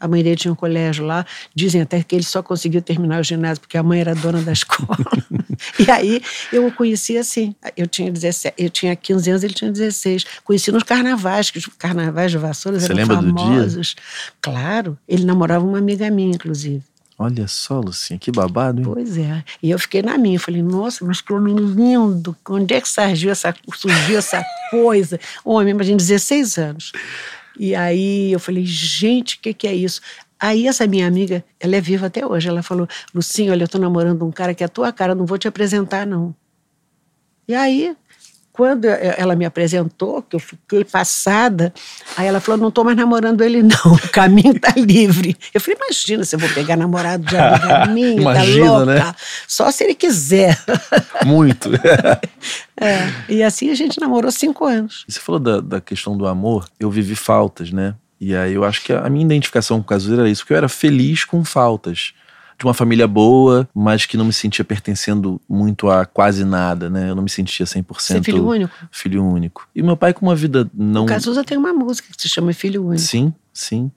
a mãe dele tinha um colégio lá. Dizem até que ele só conseguiu terminar o ginásio porque a mãe era dona da escola. (laughs) e aí eu o conheci assim. Eu tinha 17, eu tinha 15 anos, ele tinha 16. Conheci nos carnavais, que os carnavais de Vassouras Você eram lembra famosos. do dia? Claro, ele namorava uma amiga minha, inclusive. Olha só, Lucinha, que babado, hein? Pois é. E eu fiquei na minha. Falei, nossa, mas que homem lindo. Onde é que surgiu essa, surgiu essa (laughs) coisa? Homem, imagina, 16 anos. E aí eu falei, gente, o que, que é isso? Aí essa minha amiga, ela é viva até hoje, ela falou, Lucinha, olha, eu tô namorando um cara que é a tua cara, não vou te apresentar, não. E aí, quando ela me apresentou, que eu fiquei passada, aí ela falou, não estou mais namorando ele não, o caminho está livre. Eu falei, imagina se eu vou pegar namorado de amiga (laughs) minha, tá Imagina, louca. né? Só se ele quiser. Muito. (laughs) É, e assim a gente namorou cinco anos. Você falou da, da questão do amor, eu vivi faltas, né? E aí eu acho que a minha identificação com o Cazuza era isso, porque eu era feliz com faltas. De uma família boa, mas que não me sentia pertencendo muito a quase nada, né? Eu não me sentia 100% Você é filho único? filho único. E meu pai com uma vida não... O Cazuza tem uma música que se chama Filho Único. Sim, sim.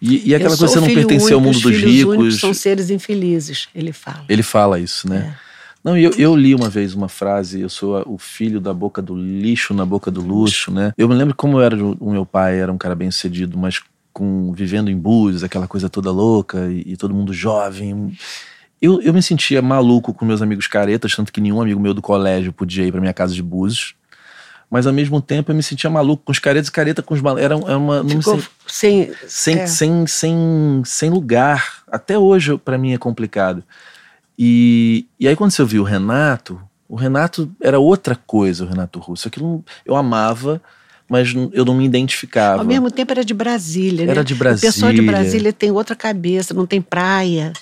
E, e aquela coisa, você não pertencer ao mundo os dos ricos. são seres infelizes, ele fala. Ele fala isso, né? É. Não, eu, eu li uma vez uma frase, eu sou o filho da boca do lixo na boca do luxo, né? Eu me lembro como eu era, o meu pai era um cara bem sucedido, mas com vivendo em Búzios, aquela coisa toda louca e, e todo mundo jovem. Eu, eu me sentia maluco com meus amigos caretas, tanto que nenhum amigo meu do colégio podia ir pra minha casa de Búzios. Mas ao mesmo tempo eu me sentia maluco com os caretas e careta com os malucos. Era, era uma. Ficou sem. sem, É. sem, sem, sem lugar. Até hoje, pra mim, é complicado. E, e aí, quando você ouviu o Renato, o Renato era outra coisa, o Renato Russo. Aquilo eu amava, mas eu não me identificava. Ao mesmo tempo era de Brasília, né? Era de O pessoal de Brasília. Brasília tem outra cabeça, não tem praia.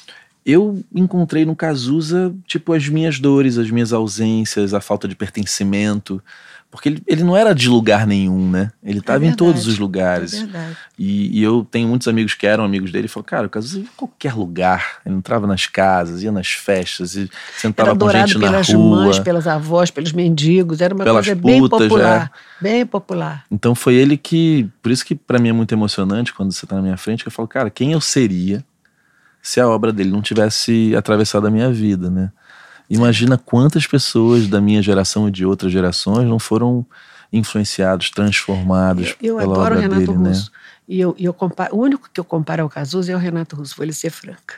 Eu encontrei no Cazuza, tipo, as minhas dores, as minhas ausências, a falta de pertencimento. Porque ele, ele não era de lugar nenhum, né? Ele estava em verdade, todos os É lugares. verdade. E, e eu tenho muitos amigos que eram amigos dele e falaram, cara, o Cazuza ia em qualquer lugar. Ele entrava nas casas, ia nas festas, e sentava com gente na pelas rua. mães, pelas avós, pelos mendigos. Era uma Pelas coisa bem putas, é. popular. Bem popular. Então foi ele que. Por isso que pra mim é muito emocionante quando você tá na minha frente, que eu falo, cara, quem eu seria se a obra dele não tivesse atravessado a minha vida, né? Imagina quantas pessoas da minha geração e de outras gerações não foram influenciados, transformados Eu pela adoro o obra Renato dele, né? Russo. E eu, eu comparo, o único que eu comparo ao Cazuza é o Renato Russo, vou lhe ser franca.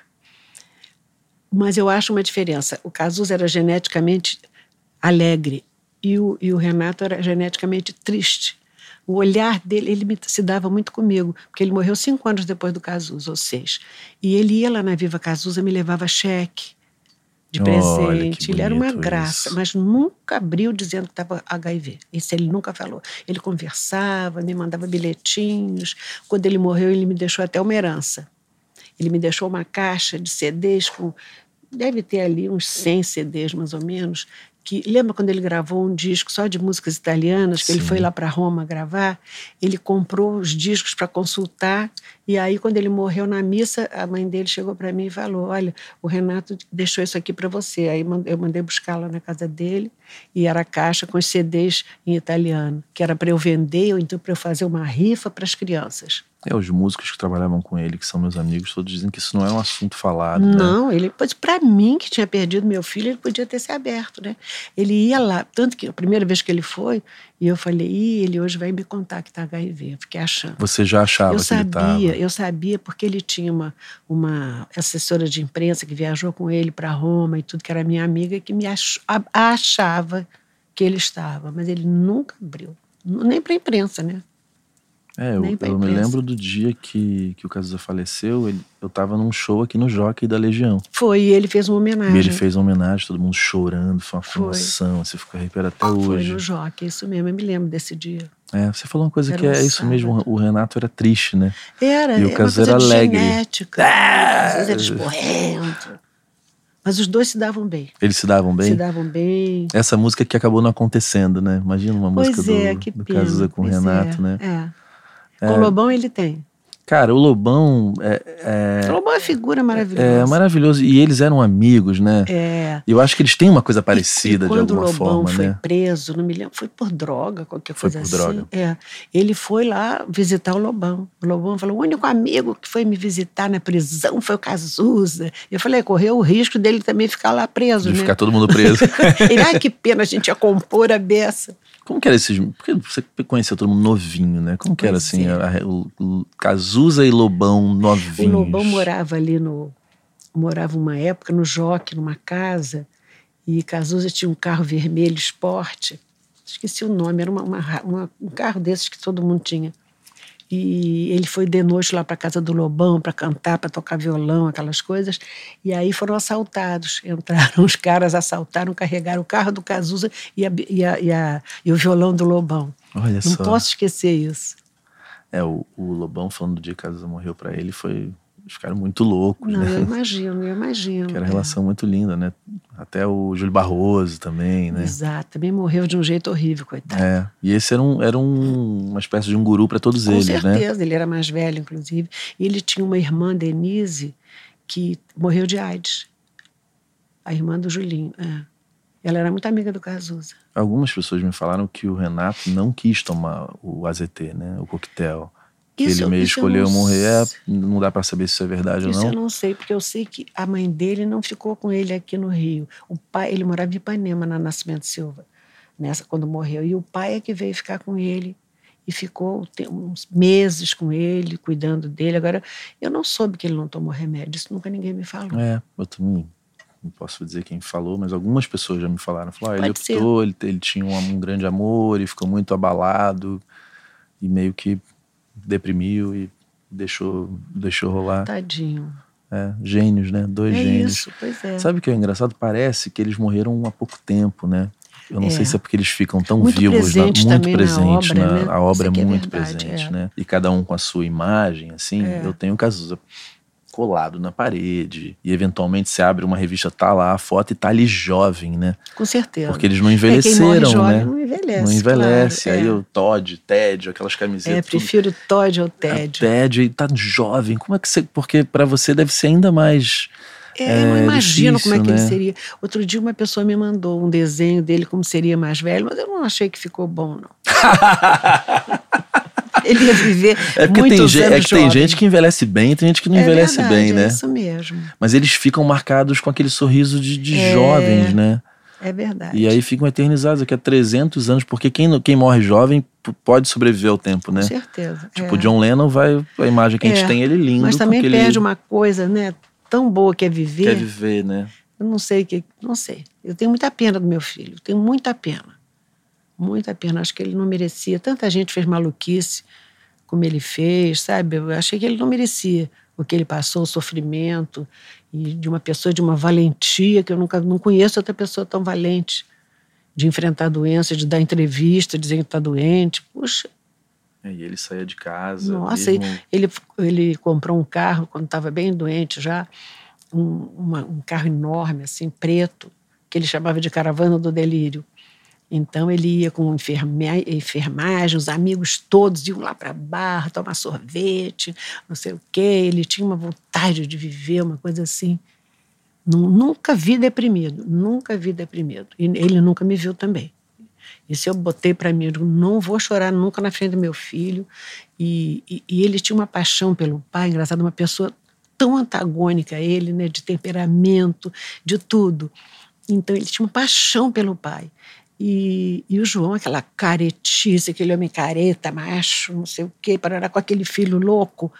Mas eu acho uma diferença. O Cazuza era geneticamente alegre e o, e o Renato era geneticamente triste. O olhar dele, ele me- se dava muito comigo, porque ele morreu cinco anos depois do Cazuza, ou seis. E ele ia lá na Viva Cazuza, me levava cheque de presente. ele era uma graça, isso. mas nunca abriu dizendo que estava HIV. Isso ele nunca falou. Ele conversava, me mandava bilhetinhos. Quando ele morreu, ele me deixou até uma herança. Ele me deixou uma caixa de CDs com. Deve ter ali uns 100 CDs, mais ou menos. Que, lembra quando ele gravou um disco só de músicas italianas, que ele Sim. foi lá para Roma gravar? Ele comprou os discos para consultar E aí, quando ele morreu na missa, a mãe dele chegou para mim e falou: Olha, o Renato deixou isso aqui para você. Aí eu mandei buscar lá na casa dele e era a caixa com os CDs em italiano, que era para eu vender ou então para eu fazer uma rifa para as crianças. É, os músicos que trabalhavam com ele, que são meus amigos, todos dizem que isso não é um assunto falado. Não, né? ele, para mim, que tinha perdido meu filho, ele podia ter se aberto, né? Ele ia lá, tanto que a primeira vez que ele foi, e eu falei, Ih, ele hoje vai me contar que tá HIV. Eu fiquei achando. Você já achava eu que sabia, ele estava? Eu sabia, porque ele tinha uma, uma assessora de imprensa que viajou com ele para Roma e tudo, que era minha amiga, que me ach, achava que ele estava, mas ele nunca abriu. Nem para a imprensa, né? É, eu, eu me lembro do dia que, que o Cazuza faleceu, ele, eu tava num show aqui no Jockey da Legião. Foi, e ele fez uma homenagem. E ele fez uma homenagem, todo mundo chorando, foi uma foi. emoção, você ficou arrepiado até foi hoje. Foi no Jockey, isso mesmo, eu me lembro desse dia. É, você falou uma coisa Era que um é isso sábado. mesmo, o Renato era triste, né? Era, E o uma Cazuza coisa era alegre. genética, às vezes era esporrento. Mas os dois se davam bem. Eles se davam bem? Se davam bem. Essa música que acabou não acontecendo, né? Imagina uma Pois música é, do, do. Cazuza com o pois Renato, é, né? É. Com o Lobão ele tem. Cara, o Lobão é, O Lobão é figura maravilhosa. é, é maravilhoso. E eles eram amigos, né? É. Eu acho que eles têm uma coisa parecida de quando alguma o Lobão forma, foi né? preso, não me lembro, foi por droga, qualquer Foi coisa por assim. droga. É. Ele foi lá visitar o Lobão. O Lobão falou: o único amigo que foi me visitar na prisão foi o Cazuza. Eu falei: correu o risco dele também ficar lá preso, De né? ficar todo mundo preso. (laughs) Ele, ai, que pena, a gente ia compor a beça. Como que era esses. Porque você conheceu todo mundo novinho, né? Como que era Pois assim? é. a- o, o Cazuza e Lobão O novinhos. Lobão morava ali no. Morava uma época no Joque, numa casa, e Cazuza tinha um carro vermelho esporte. Esqueci o nome, era uma, uma uma- um carro desses que todo mundo tinha. E ele foi de noite lá para casa do Lobão para cantar, para tocar violão, aquelas coisas. E aí foram assaltados. Entraram (laughs) os caras, assaltaram, carregaram o carro do Cazuza e, a- e a- e a- e o violão do Lobão. Olha Não só. posso esquecer isso. É, o, o Lobão falando do dia que Cazuza morreu pra ele foi. Eles ficaram muito loucos, Não, né? eu imagino, eu imagino. Que era uma é. relação muito linda, né? Até o Júlio Barroso também, né? Exato, também morreu de um jeito horrível, coitado. É. E esse era, um, era um- uma espécie de um guru pra todos Com eles, né? certeza, ele era mais velho, inclusive. E ele tinha uma irmã, Denise, que morreu de AIDS. A irmã do Julinho. é. Ela era muito amiga do Cazuza. Algumas pessoas me falaram que o Renato não quis tomar o AZT, né? O coquetel. Que Isso- ele meio isso eu escolheu não morrer. É, não dá pra saber se isso é verdade Isso ou eu não. não sei, porque eu sei que a mãe dele não ficou com ele aqui no Rio. O pai, ele morava em Ipanema, na Nascimento Silva, nessa quando morreu. E o pai é que veio ficar com ele e ficou uns meses com ele, cuidando dele. Agora, eu não soube que ele não tomou remédio, isso nunca ninguém me falou. É, eu também não posso dizer quem falou, mas algumas pessoas já me falaram. Falaram, ah, ele Pode optou, ele, ele tinha um, um grande amor e ficou muito abalado e meio que deprimiu e deixou, deixou rolar. Tadinho. É, gênios, né? Dois é gênios. isso, pois é. Sabe o que é engraçado? Parece que eles morreram há pouco tempo, né? Eu não É. sei se é porque eles ficam tão Muito vivos, na- presente muito também na obra, na, né? a obra Isso é é muito verdade, presente, é. né? E cada um com a sua imagem, assim. É. Eu tenho Cazuza colado na parede e eventualmente você abre uma revista, tá lá a foto e tá ali jovem, né? Com certeza. Porque eles não É, envelheceram, jovem né? não envelhece. Não envelhece. claro, Aí é. o Todd, Tédio, aquelas É, camisetas. tudo prefiro Todd ao é, Tédio. tédio e tá jovem. Como é que você. Porque pra você deve ser ainda mais. É, eu não É imagino como é que difícil, ele né? seria. Outro dia uma pessoa me mandou um desenho dele como seria mais velho, mas eu não achei que ficou bom, não. (laughs) (laughs) ele ia viver É porque tem, ge- é que tem gente que envelhece bem, tem gente que não É envelhece verdade, bem, É né? isso mesmo. Mas eles ficam marcados com aquele sorriso de, de É. jovens, né? É verdade. E aí ficam eternizados daqui a 300 anos, porque quem, quem morre jovem pode sobreviver ao tempo, né? Com certeza. Tipo, é. o John Lennon vai. A imagem que a gente É, tem ele lindo. Mas também perde uma coisa, né? Tão boa que é viver. Quer viver, né? Eu não sei o que. Não sei. Eu tenho muita pena do meu filho. Tenho muita pena. Muita pena. Acho que ele não merecia. Tanta gente fez maluquice como ele fez, sabe? Eu achei que ele não merecia o que ele passou, o sofrimento, e de uma pessoa de uma valentia que eu nunca não conheço outra pessoa tão valente de enfrentar doença, de dar entrevista, dizer que está doente. Puxa, É, E ele saía de casa. nossa, mesmo... ele, ele comprou um carro quando estava bem doente já, um, uma- um carro enorme, assim, preto, que ele chamava de caravana do delírio. Então ele ia com enfermagem, os amigos todos iam lá para a barra tomar sorvete, não sei o quê. Ele tinha uma vontade de viver, uma coisa assim. Nu- Nunca vi deprimido, nunca vi deprimido. E ele nunca me viu também. Isso eu botei para mim, eu não vou chorar nunca na frente do meu filho. E, e- e ele tinha uma paixão pelo pai, engraçado, uma pessoa tão antagônica a ele, né, de temperamento, de tudo. Então ele tinha uma paixão pelo pai. E, e o João, aquela caretice, aquele homem careta, macho, não sei o quê, parará com aquele filho louco,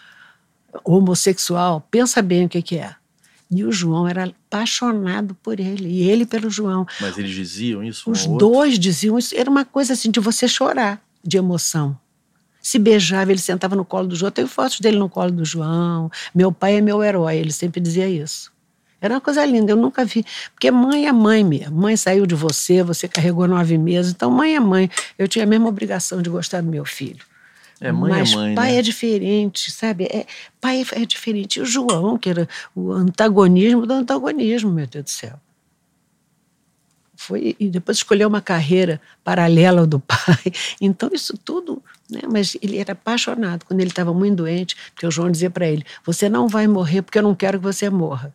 homossexual, pensa bem o que, que é. E o João era apaixonado por ele, e ele pelo João. Mas eles diziam isso um Os dois diziam isso, era uma coisa assim de você chorar de emoção. Se beijava, ele sentava no colo do João. Eu tenho fotos dele no colo do João. Meu pai é meu herói, ele sempre dizia isso. Era uma coisa linda, eu nunca vi. Porque mãe é mãe mesmo. Mãe saiu de você, você carregou nove meses. Então, mãe é mãe. Eu tinha a mesma obrigação de gostar do meu filho. É, mãe Mas é mãe, pai né? é diferente, sabe? É, pai é diferente. E o João, que era o antagonismo do antagonismo, meu Deus do céu. Foi, e depois escolheu uma carreira paralela ao do (laughs) pai. Então, isso tudo. Né? Mas ele era apaixonado. Quando ele estava muito doente, porque o João dizia para ele: Você não vai morrer porque eu não quero que você morra.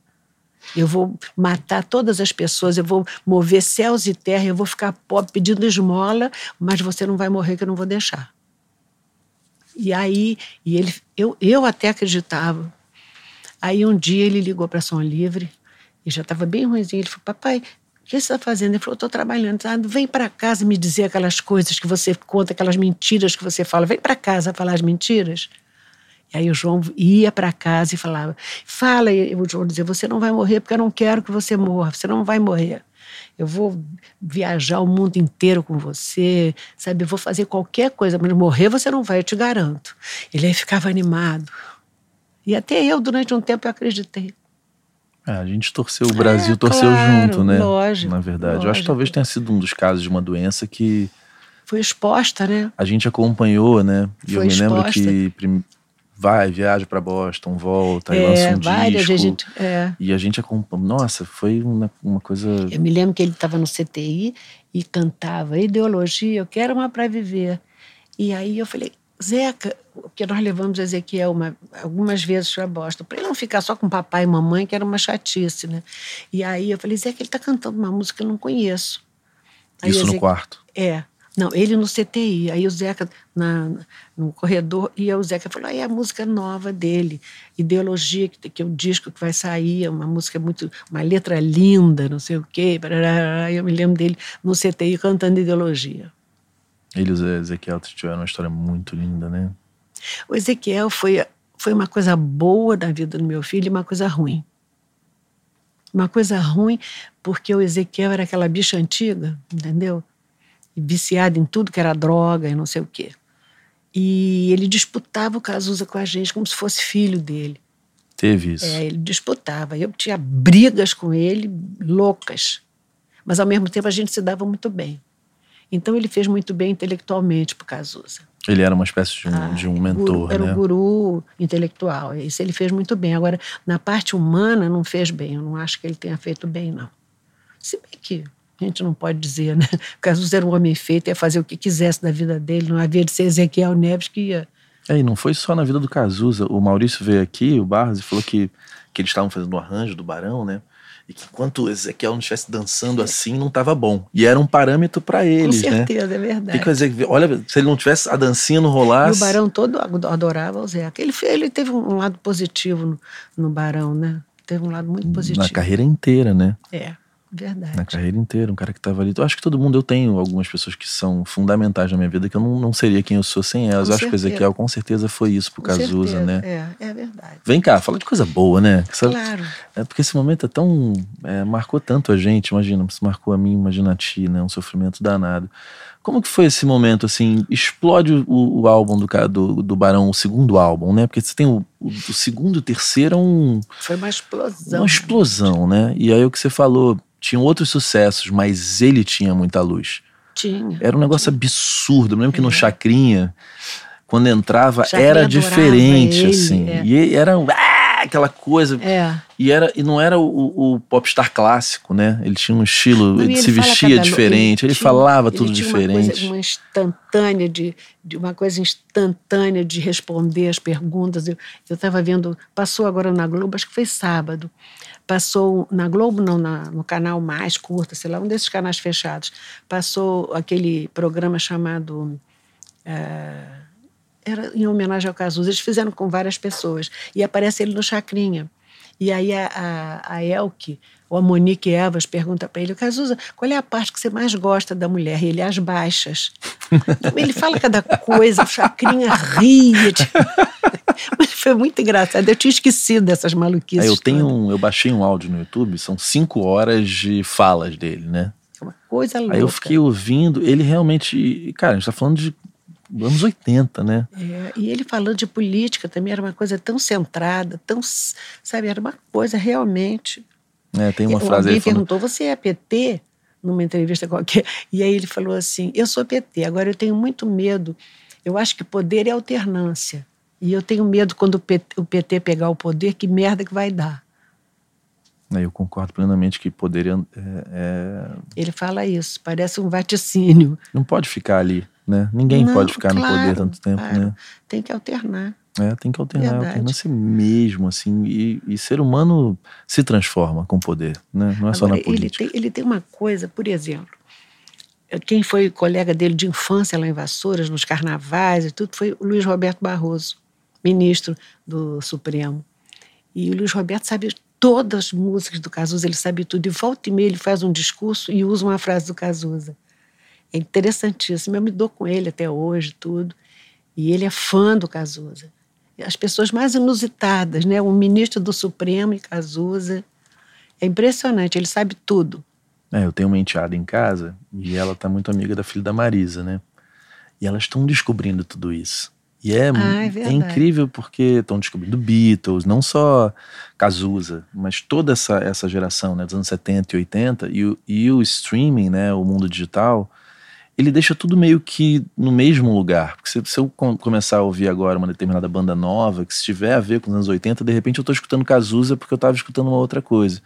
Eu vou matar todas as pessoas, eu vou mover céus e terra, eu vou ficar pobre pedindo esmola, mas você não vai morrer que eu não vou deixar. E aí, e ele, eu, eu até acreditava. Aí um dia ele ligou para Som Livre e já estava bem ruimzinho. Ele falou: Papai, o que você está fazendo? Ele falou: Estou trabalhando. Ah, vem para casa me dizer aquelas coisas que você conta, aquelas mentiras que você fala. Vem para casa falar as mentiras. E aí o João ia para casa e falava: Fala, e o João dizia: Você não vai morrer porque eu não quero que você morra. Você não vai morrer. Eu vou viajar o mundo inteiro com você, sabe? Eu vou fazer qualquer coisa, mas morrer você não vai, eu te garanto. Ele aí ficava animado. E até eu, durante um tempo, eu acreditei. É, a gente torceu, o Brasil É, torceu claro, junto, né? lógico, Na verdade. Eu acho que lógico. talvez tenha sido um dos casos de uma doença que Foi exposta, né? a gente acompanhou, né? E eu Foi me lembro exposta. que prim- vai, viaja para Boston, volta, é, lança um várias disco. gente. É. E a gente acompanhou. Nossa, foi uma, uma coisa. Eu me lembro que ele estava no CTI e cantava Ideologia, eu quero uma para viver. E aí eu falei, Zeca, porque nós levamos Ezequiel uma, algumas vezes para Boston, para ele não ficar só com papai e mamãe, que era uma chatice, né? E aí eu falei, Zeca, ele está cantando uma música que eu não conheço. Aí Isso no Ezequiel- quarto. É. Não, ele no CTI. Aí o Zeca, na, no corredor, e o Zeca falou: aí é a música nova dele, Ideologia, que, que é o disco que vai sair, é uma música muito. uma letra linda, não sei o quê. Parará. Eu me lembro dele no CTI cantando Ideologia. Ele e o Ezequiel tiveram uma história muito linda, né? O Ezequiel foi, foi uma coisa boa na vida do meu filho e uma coisa ruim. Uma coisa ruim, porque o Ezequiel era aquela bicha antiga, entendeu? Viciado em tudo que era droga e não sei o quê. E ele disputava o Cazuza com a gente como se fosse filho dele. Teve isso. É, ele disputava. Eu tinha brigas com ele, loucas. Mas ao mesmo tempo a gente se dava muito bem. Então ele fez muito bem intelectualmente para o Cazuza. Ele era uma espécie de um, Ah, de um guru- mentor, era né? um guru intelectual. Isso ele fez muito bem. Agora, na parte humana, não fez bem. Eu não acho que ele tenha feito bem, não. Se bem que a gente não pode dizer, né? O Cazuza era um homem feito, ia fazer o que quisesse da vida dele. Não havia de ser Ezequiel Neves que ia. É, e não foi só na vida do Cazuza. O Maurício veio aqui, o Barros, e falou que, que eles estavam fazendo o arranjo do Barão, né? E que enquanto o Ezequiel não estivesse dançando assim, não estava bom. E era um parâmetro para eles, Com né? certeza, é O verdade. que dizer? Olha, se ele não tivesse a dancinha não E rolasse. o Barão todo adorava o Zeca. Ele, ele teve um lado positivo no, no Barão, né? Teve um lado muito positivo. Na carreira inteira, né? É, verdade. Na carreira inteira, um cara que tava ali. Eu acho que todo mundo, eu tenho algumas pessoas que são fundamentais na minha vida, que eu não, não seria quem eu sou sem elas. Com eu acho que o certeza. Ezequiel com certeza foi isso pro Com Cazuza, certeza. né? É, é verdade. Vem cá, fala de coisa boa, né? Essa- Claro. É porque esse momento é tão. é, marcou tanto a gente, imagina, se marcou a mim, imagina a ti, né? Um sofrimento danado. Como que foi esse momento, assim? Explode o, o álbum do, do, do Barão, o segundo álbum, né? Porque você tem o, o, o segundo e o terceiro é um, Foi uma explosão. uma explosão, né? E aí o que você falou, tinham outros sucessos, mas ele tinha muita luz. Tinha. Era um negócio absurdo. Eu lembro que no É. Chacrinha, quando entrava, Chacrinha era diferente, ele, assim. é. E era um, ah, aquela coisa. É. E, era, e não era o, o popstar clássico, né? Ele tinha um estilo, Não, ele, ele se vestia cada- diferente, ele, tinha- falava ele tudo tinha diferente. Uma, coisa, uma instantânea de, de uma coisa instantânea de responder as perguntas. Eu estava vendo, passou agora na Globo, acho que foi sábado. Passou na Globo, não, na- no canal mais curta, sei lá, um desses canais fechados. Passou aquele programa chamado. eh, era em homenagem ao Cazuza. Eles fizeram com várias pessoas. E aparece ele no Chacrinha. E aí a, a, a Elke, ou a Monique Evas, pergunta para ele, Cazuza, qual é a parte que você mais gosta da mulher? E ele, as baixas. (laughs) ele fala cada coisa, o Chacrinha tipo. (laughs) Mas foi muito engraçado. Eu tinha esquecido dessas maluquices. Eu tenho um, eu baixei um áudio no YouTube, são cinco horas de falas dele, né? É Uma coisa louca. Aí eu fiquei ouvindo, ele realmente. Cara, a gente tá falando de anos 80, né? É, e ele falando de política também era uma coisa tão centrada, tão, sabe, era uma coisa realmente. É, tem uma frase Alguém aí falando. perguntou: você é PT? Numa entrevista qualquer. (laughs) E aí ele falou assim: eu sou PT, agora eu tenho muito medo. Eu acho que poder é alternância. E eu tenho medo quando o PT, o PT pegar o poder, que merda que vai dar. Aí eu concordo plenamente que poder é, é- Ele fala isso, parece um vaticínio. não pode ficar ali, né? Ninguém Não, pode ficar no claro, poder tanto tempo, claro. né? Tem que alternar. É, tem que alternar, Verdade. alternância mesmo, assim. E, e ser humano se transforma com poder, né? Não é só na Agora, ele política. tem, ele tem uma coisa, por exemplo, quem foi colega dele de infância lá em Vassouras, nos carnavais e tudo, foi o Luiz Roberto Barroso, ministro do Supremo. E o Luiz Roberto sabe todas as músicas do Cazuza, ele sabe tudo. E volta e meia ele faz um discurso e usa uma frase do Cazuza. É interessantíssimo. Eu me dou com ele até hoje, tudo. E ele é fã do Cazuza. As pessoas mais inusitadas, né? O ministro do Supremo e Cazuza. É impressionante, ele sabe tudo. É, eu tenho uma enteada em casa e ela tá muito amiga da filha da Marisa, né? E elas estão descobrindo tudo isso. E é, Ah, é é incrível porque estão descobrindo Beatles, não só Cazuza, mas toda essa, essa geração, né, dos anos 70 e 80, e o, e o streaming, né, o mundo digital, ele deixa tudo meio que no mesmo lugar. Porque se, se eu com- começar a ouvir agora uma determinada banda nova, que se tiver a ver com os anos 80, de repente eu tô escutando Cazuza porque eu tava escutando uma outra coisa.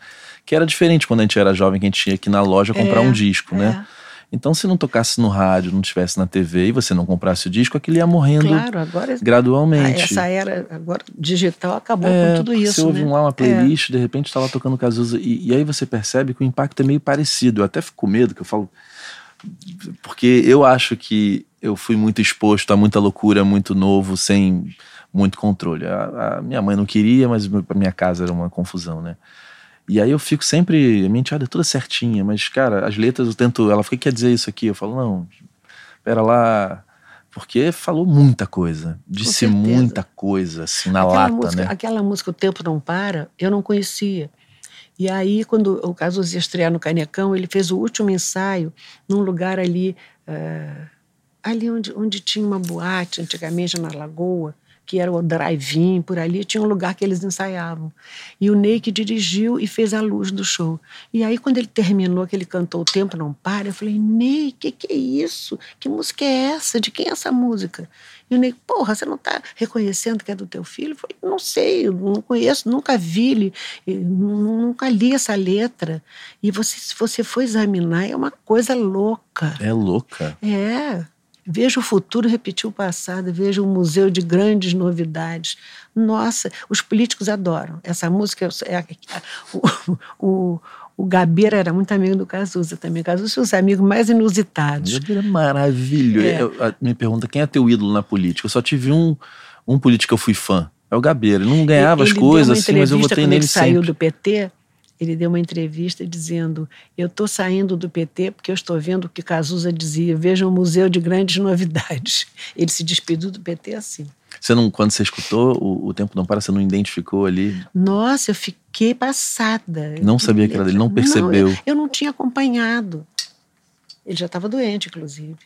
Que era diferente quando a gente era jovem, que a gente tinha que ir na loja comprar É, um disco, né? Então, se não tocasse no rádio, não tivesse na TV e você não comprasse o disco, aquilo ia morrendo Claro, agora gradualmente. Ah, essa era agora digital acabou É, com tudo isso. Você ouve né? lá uma playlist, de repente tá lá tocando Cazuza, e, e aí você percebe que o impacto é meio parecido. Eu até fico com medo, que eu falo. Porque eu acho que eu fui muito exposto a muita loucura, muito novo, sem muito controle. A, a minha mãe não queria, mas pra minha casa era uma confusão, né? E aí eu fico sempre. A minha enteada é toda certinha, mas, cara, as letras eu tento. Ela fica, quer dizer isso aqui? Eu falo, não, pera lá. Porque falou muita coisa. Disse muita coisa, assim, na aquela lata, música, né? Aquela música O Tempo Não Para, eu não conhecia. E aí, quando o Cazuza ia estrear no Canecão, ele fez o último ensaio num lugar ali, eh, ali onde, onde tinha uma boate, antigamente na Lagoa, que era o drive-in, por ali tinha um lugar que eles ensaiavam. E o Ney que dirigiu e fez a luz do show. E aí, quando ele terminou, que ele cantou O Tempo Não Para, eu falei, Ney, o que, que é isso? Que música é essa? De quem é essa música? E o Ney, porra, você não está reconhecendo que é do teu filho? Eu falei, não sei, eu não conheço, nunca vi, ele, nunca li essa letra. E você, se você for examinar, é uma coisa louca. É louca. É. Veja o futuro repetir o passado, veja um museu de grandes novidades. Nossa, os políticos adoram. Essa música é, é- o, o, o Gabeira era muito amigo do Cazuza também. Cazuza tinha os amigos mais inusitados. Gabriel é maravilhoso. É. Eu- me pergunta quem é teu ídolo na política. Eu só tive um, um político que eu fui fã. É o Gabeira. Ele não ganhava Ele as coisas, assim, mas eu votei quando nele ele saiu sempre. do PT. Ele deu uma entrevista dizendo: Eu estou saindo do PT porque eu estou vendo o que Cazuza dizia. Veja um museu de grandes (laughs) novidades. Ele se despediu do PT assim. Você não, quando você escutou o, o Tempo Não Para, você não identificou ali? Nossa, eu fiquei passada. Não sabia que era dele, não percebeu. eu, eu não tinha acompanhado. Ele já estava doente, inclusive.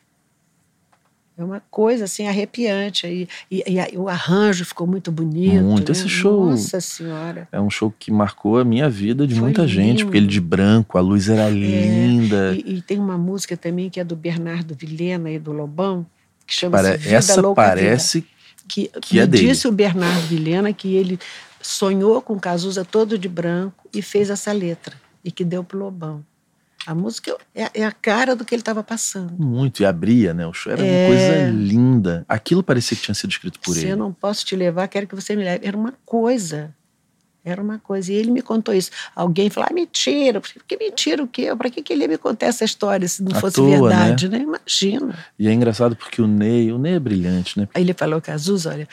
É uma coisa assim arrepiante. E, e, e o arranjo ficou muito bonito. Muito. né? Esse show- Nossa Senhora. É um show que marcou a minha vida de Foi muita gente, lindo. porque ele de branco, a luz era linda. E, e tem uma música também que é do Bernardo Vilhena e do Lobão, que chama Pare- Vida Essa Louca parece Vida. Que, que é disse o Bernardo Vilhena que ele sonhou com Cazuza todo de branco e fez essa letra e que deu pro Lobão. A música é, é a cara do que ele estava passando. Muito, e abria, né? O show era é... uma coisa linda. Aquilo parecia que tinha sido escrito por Se ele. Se eu não posso te levar, quero que você me leve. Era uma coisa. Era uma coisa. E ele me contou isso. Alguém falou, ah, mentira. Que mentira o quê? Para que, que ele ia me contar essa história se não à fosse toa, verdade, né? né? Imagina. E é engraçado porque o Ney, o Ney é brilhante, né? Aí ele falou, Cazuza, olha,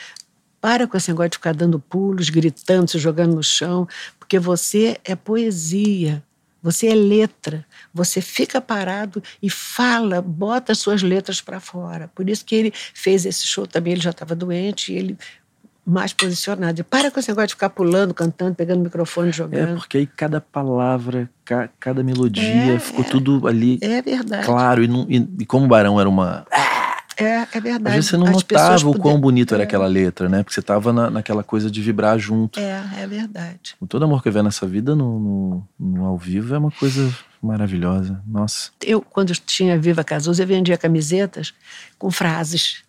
para com esse negócio de ficar dando pulos, gritando, se jogando no chão, porque você é poesia. Você é letra, você fica parado e fala, bota as suas letras para fora. Por isso que ele fez esse show também, ele já estava doente, e ele mais posicionado. E para com esse negócio de ficar pulando, cantando, pegando o microfone, jogando. É, porque aí cada palavra, ca, cada melodia, É, ficou é. tudo ali É verdade. claro. E, não- e- e como o Barão era uma. É, é verdade. Às vezes você não As notava o quão bonito era É. aquela letra, né? Porque você tava na, naquela coisa de vibrar junto. É, é verdade. O Todo Amor que eu vejo nessa vida no, no- no ao vivo é uma coisa maravilhosa. Nossa. Eu, quando tinha Viva Cazuza, eu vendia camisetas com frases.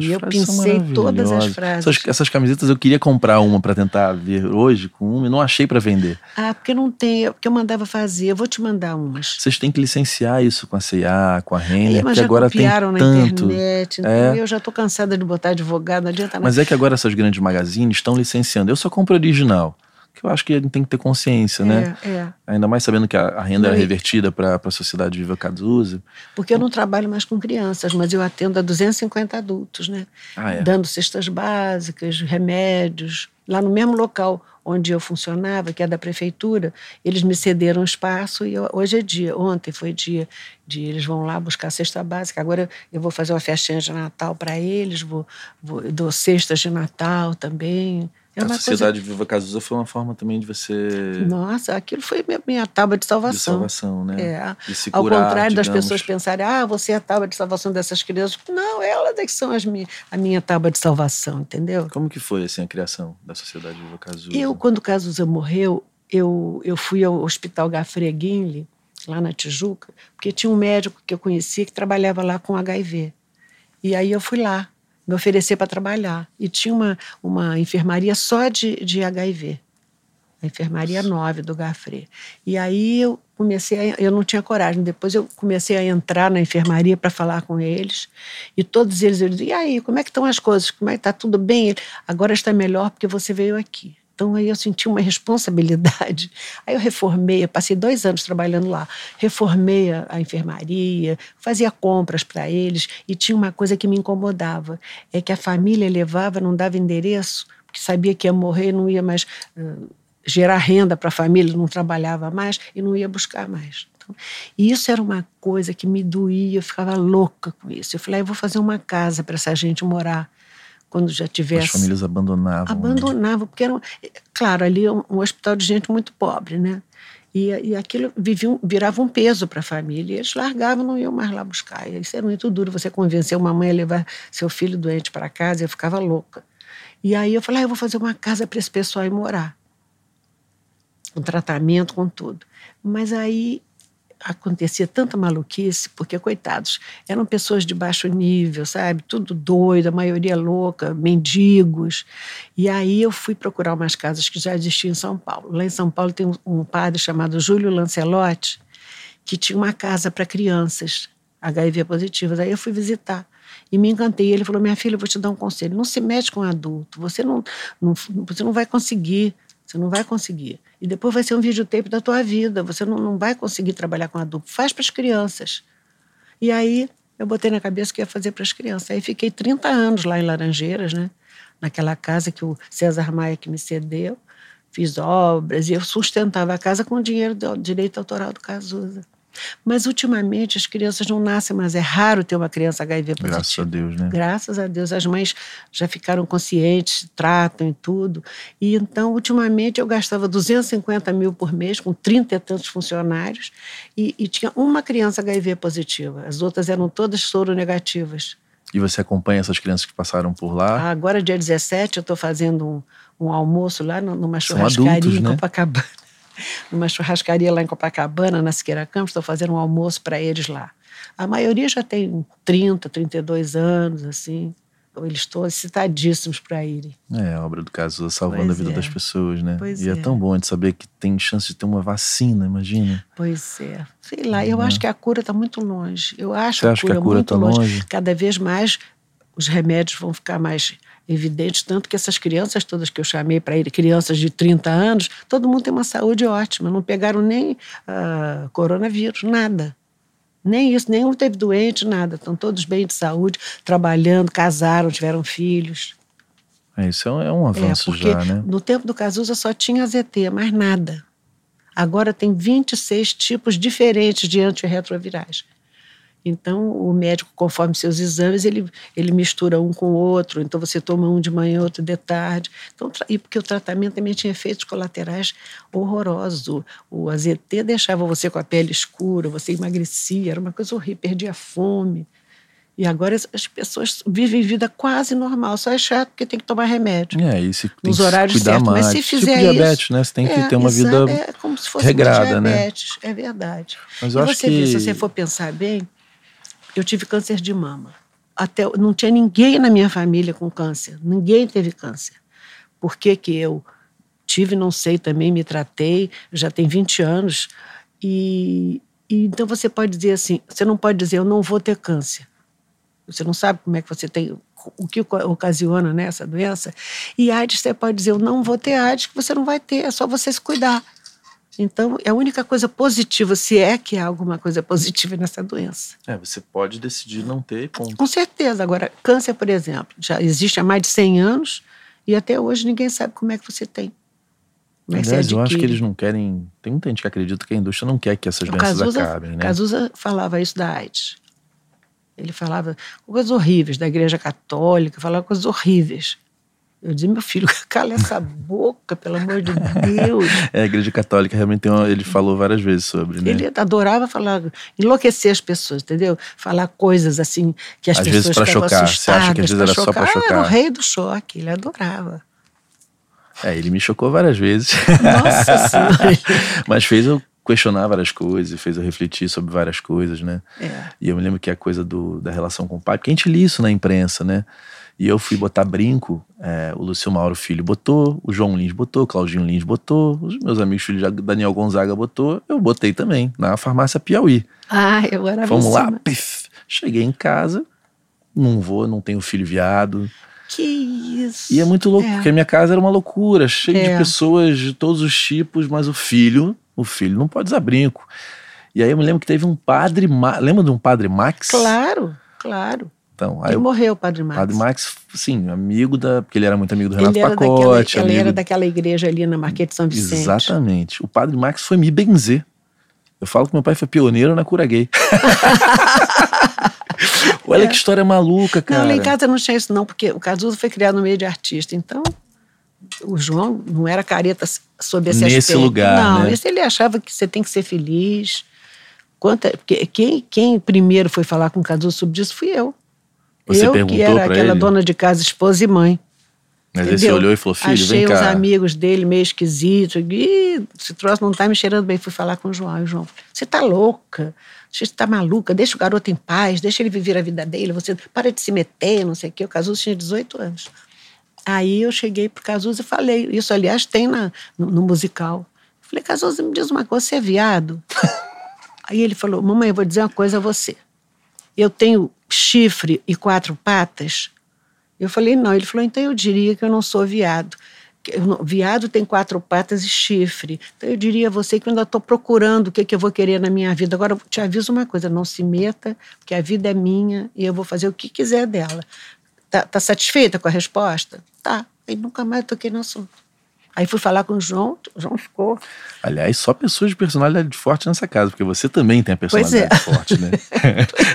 E eu pensei todas as frases. Essas, essas camisetas eu queria comprar uma para tentar ver hoje com uma e não achei para vender. Ah, porque não tem, porque eu mandava fazer. Eu vou te mandar umas. Vocês têm que licenciar isso com a CIA, com a Renner, mas porque agora tem copiaram na tanto. internet. Então É. eu já estou cansada de botar advogado, não adianta nada. Mas é que agora essas grandes magazines estão licenciando. Eu só compro original. Que eu acho que tem que ter consciência, né? É, é. Ainda mais sabendo que a, a renda e- revertida para a sociedade Viva Cazuza. Porque eu não trabalho mais com crianças, mas eu atendo a 250 adultos, né? Ah, é. Dando cestas básicas, remédios. Lá no mesmo local onde eu funcionava, que é da prefeitura, eles me cederam espaço e eu- hoje é dia. Ontem foi dia de eles vão lá buscar cesta básica. Agora eu vou fazer uma festinha de Natal para eles, vou, vou dou cestas de Natal também. É a sociedade Viva Cazuza foi uma forma também de você. coisa. Nossa, aquilo foi minha, minha tábua de salvação. de salvação, né? É. De se Ao curar, contrário das digamos. pessoas pensarem, ah, você é a tábua de salvação dessas crianças. Não, elas é que são as mi a minha tábua de salvação, entendeu? Como que foi assim, a criação da sociedade Viva Cazuza? Eu, quando Cazuza morreu, eu, eu fui ao Hospital Gafre Guinle, lá na Tijuca, porque tinha um médico que eu conhecia que trabalhava lá com HIV. E aí eu fui lá, me oferecer para trabalhar. E tinha uma, uma enfermaria só de, de HIV. A enfermaria 9 do Gafre. E aí eu comecei, a, eu não tinha coragem. Depois eu comecei a entrar na enfermaria para falar com eles. E todos eles, eles diziam, e aí, como é que estão as coisas? Como é que está tudo bem? Agora está melhor porque você veio aqui. Então aí eu senti uma responsabilidade. (laughs) Aí eu reformei, eu passei dois anos trabalhando lá. Reformei a, enfermaria, fazia compras para eles e tinha uma coisa que me incomodava, é que a família levava, não dava endereço, porque sabia que ia morrer, não ia mais uh, gerar renda para a família, não trabalhava mais e não ia buscar mais. Então, e isso era uma coisa que me doía, eu ficava louca com isso. Eu falei, ah, eu vou fazer uma casa para essa gente morar quando já tivesse. As famílias abandonavam. né? Abandonavam, porque era, um, claro, ali é um, um, hospital de gente muito pobre, né? E, e aquilo vivia virava um peso para a família. E eles largavam, não iam mais lá buscar. E isso era muito duro. Você convencer uma mãe a levar seu filho doente para casa, eu ficava louca. E aí eu falei, ah, eu vou fazer uma casa para esse pessoal ir morar. Com tratamento, com tudo. Mas aí acontecia tanta maluquice, porque, coitados, eram pessoas de baixo nível, sabe? Tudo doido, a maioria louca, mendigos. E aí eu fui procurar umas casas que já existiam em São Paulo. Lá em São Paulo tem um, um padre chamado Júlio Lancelotti, que tinha uma casa para crianças HIV positivas. Aí eu fui visitar. E me encantei. Ele falou: Minha filha, eu vou te dar um conselho. Não se mete com adulto. Você não, não, você não vai conseguir. Você não vai conseguir. E depois vai ser um videotape da tua vida. Você não, não vai conseguir trabalhar com adulto. Faz para as crianças. E aí eu botei na cabeça que ia fazer para as crianças. Aí fiquei 30 anos lá em Laranjeiras, né? Naquela casa que o César Maia que me cedeu. Fiz obras e eu sustentava a casa com o dinheiro do direito autoral do Cazuza. Mas ultimamente as crianças não nascem mais. É raro ter uma criança HIV positiva. Graças a Deus, né? Graças a Deus. As mães já ficaram conscientes, tratam e tudo. E então, ultimamente, eu gastava 250 mil por mês com 30 e tantos funcionários e, e tinha uma criança HIV positiva. As outras eram todas soro negativas. E você acompanha essas crianças que passaram por lá? Agora, dia 17, eu estou fazendo um, um, almoço lá numa churrascaria adultos, em né? (laughs) Numa churrascaria lá em Copacabana, na Siqueira Campos, estou fazendo um almoço para eles lá. A maioria já tem 30, 32 anos, assim. eles estão excitadíssimos para irem. É, a obra do Cazuza salvando Pois a vida é. das pessoas, né? Pois e é. é. tão bom de saber que tem chance de ter uma vacina, imagina. Pois é. Sei lá, eu acho que a cura está muito longe. Eu acho Você acha que a cura muito está longe? Cada vez mais os remédios vão ficar mais evidentes, tanto que essas crianças todas que eu chamei para ir, crianças de 30 anos, todo mundo tem uma saúde ótima, não pegaram nem ah, coronavírus, nada. Nem isso, nenhum teve doente, nada. Estão todos bem de saúde, trabalhando, casaram, tiveram filhos. É, isso é um, é É, avanço porque já, né? no tempo do Cazuza só tinha ZT, mais nada. Agora tem 26 tipos diferentes de antirretrovirais. Então, o médico, conforme seus exames, ele, ele mistura um com o outro. Então, você toma um de manhã, outro de tarde. Então, e porque o tratamento também tinha efeitos colaterais horrorosos. O, o AZT deixava você com a pele escura, você emagrecia, era uma coisa horrível, perdia fome. E agora as, as pessoas vivem vida quase normal, só é chato porque tem que tomar remédio. É, e se Nos horários cuidar certos. mais. Mas se tipo fizer diabetes, isso, né? Você tem que É, ter uma vida. É como se fosse regrada, né? diabetes, é verdade. Mas e eu acho você vê, que- se você for pensar bem, eu tive câncer de mama. Até, não tinha ninguém na minha família com câncer. Ninguém teve câncer. Por que, que eu tive, não sei, também me tratei, já tem 20 anos. E, e então você pode dizer assim, você não pode dizer eu não vou ter câncer. Você não sabe como é que você tem, o que oca- ocasiona né, essa doença. E AIDS, você pode dizer, eu não vou ter AIDS, que você não vai ter, é só você se cuidar. Então, é a única coisa positiva, se é que há alguma coisa positiva nessa doença. É, você pode decidir não ter e ponto. Com certeza. Agora, câncer, por exemplo, já existe há mais de 100 anos e até hoje ninguém sabe como é que você tem. Você Aliás, eu acho que eles não querem. Tem muita gente que acredita que a indústria não quer que essas doenças Cazuza, acabem, né? Cazuza falava isso da AIDS. Ele falava coisas horríveis da Igreja Católica, falava coisas horríveis. Eu dizia, meu filho, (laughs) cala essa boca, pelo amor de Deus. É, a Igreja Católica realmente tem uma, ele falou várias vezes sobre, né? Ele adorava falar, enlouquecer as pessoas, entendeu? Falar coisas assim que as Às pessoas vezes pra chocar. Você acha que às vezes era só pra Ah, era o chocar? rei do choque, ele adorava. É, ele me chocou várias vezes. Nossa (laughs) Senhora. Mas fez eu questionar várias coisas, fez eu refletir sobre várias coisas, né? É. E eu me lembro que a coisa do, da relação com o pai, porque a gente lia isso na imprensa, né? E eu fui botar brinco, é, o Lúcio Mauro Filho botou, o João Lins botou, o Claudinho Lins botou, os meus amigos filhos, Daniel Gonzaga botou, eu botei também, na farmácia Piauí. Ah, eu era Vamos lá, pif. Cheguei em casa, não vou, não tenho filho viado. Que isso. E é muito louco, É. porque a minha casa era uma loucura, cheia de É. pessoas de todos os tipos, mas o filho, o filho não pode usar brinco. E aí eu me lembro que teve um padre, lembra de um padre Max? Claro, claro. Então, aí Ele morreu, o Padre Max. padre Max, sim, amigo da, porque ele era muito amigo do Renato ele era, daquela, Pacote, ele era daquela igreja ali na Marquês de São Vicente. Exatamente. O padre Max foi me benzer. Eu falo que meu pai foi pioneiro na cura gay. (laughs) Olha que história maluca, cara. Não, lá em casa não tinha isso não, porque o Cazuza foi criado no meio de artista, então o João não era careta sob esse Nesse aspecto. lugar, Não, né? esse ele achava que você tem que ser feliz. Quanta, porque quem, quem primeiro foi falar com o Cazuza sobre isso fui eu. Você eu perguntou que era aquela ele? dona de casa, esposa e mãe. Mas entendeu? olhou e falou, filho, Achei vem os cá. amigos dele meio esquisitos. Ih, esse troço não tá me cheirando bem. Fui falar com o João. E o João, você tá louca? Você tá maluca? Deixa o garoto em paz, deixa ele viver a vida dele. Você para de se meter, não sei o quê. O Cazuza tinha 18 anos. Aí eu cheguei pro Cazuza e falei. Isso, aliás, tem na, no, no musical. Falei, Cazuza, me diz uma coisa, você é viado? (laughs) Aí ele falou, mamãe, eu vou dizer uma coisa a você. Eu tenho chifre e quatro patas? Eu falei, não. Ele falou, então eu diria que eu não sou viado. Viado tem quatro patas e chifre. Então eu diria a você que eu ainda estou procurando o que, que eu vou querer na minha vida. Agora, te aviso uma coisa, não se meta, porque a vida é minha e eu vou fazer o que quiser dela. Tá, tá satisfeita com a resposta? Tá. Aí nunca mais toquei no assunto. Aí fui falar com o João, o João ficou. Aliás, só pessoas de personalidade forte nessa casa, porque você também tem a é. personalidade forte, né?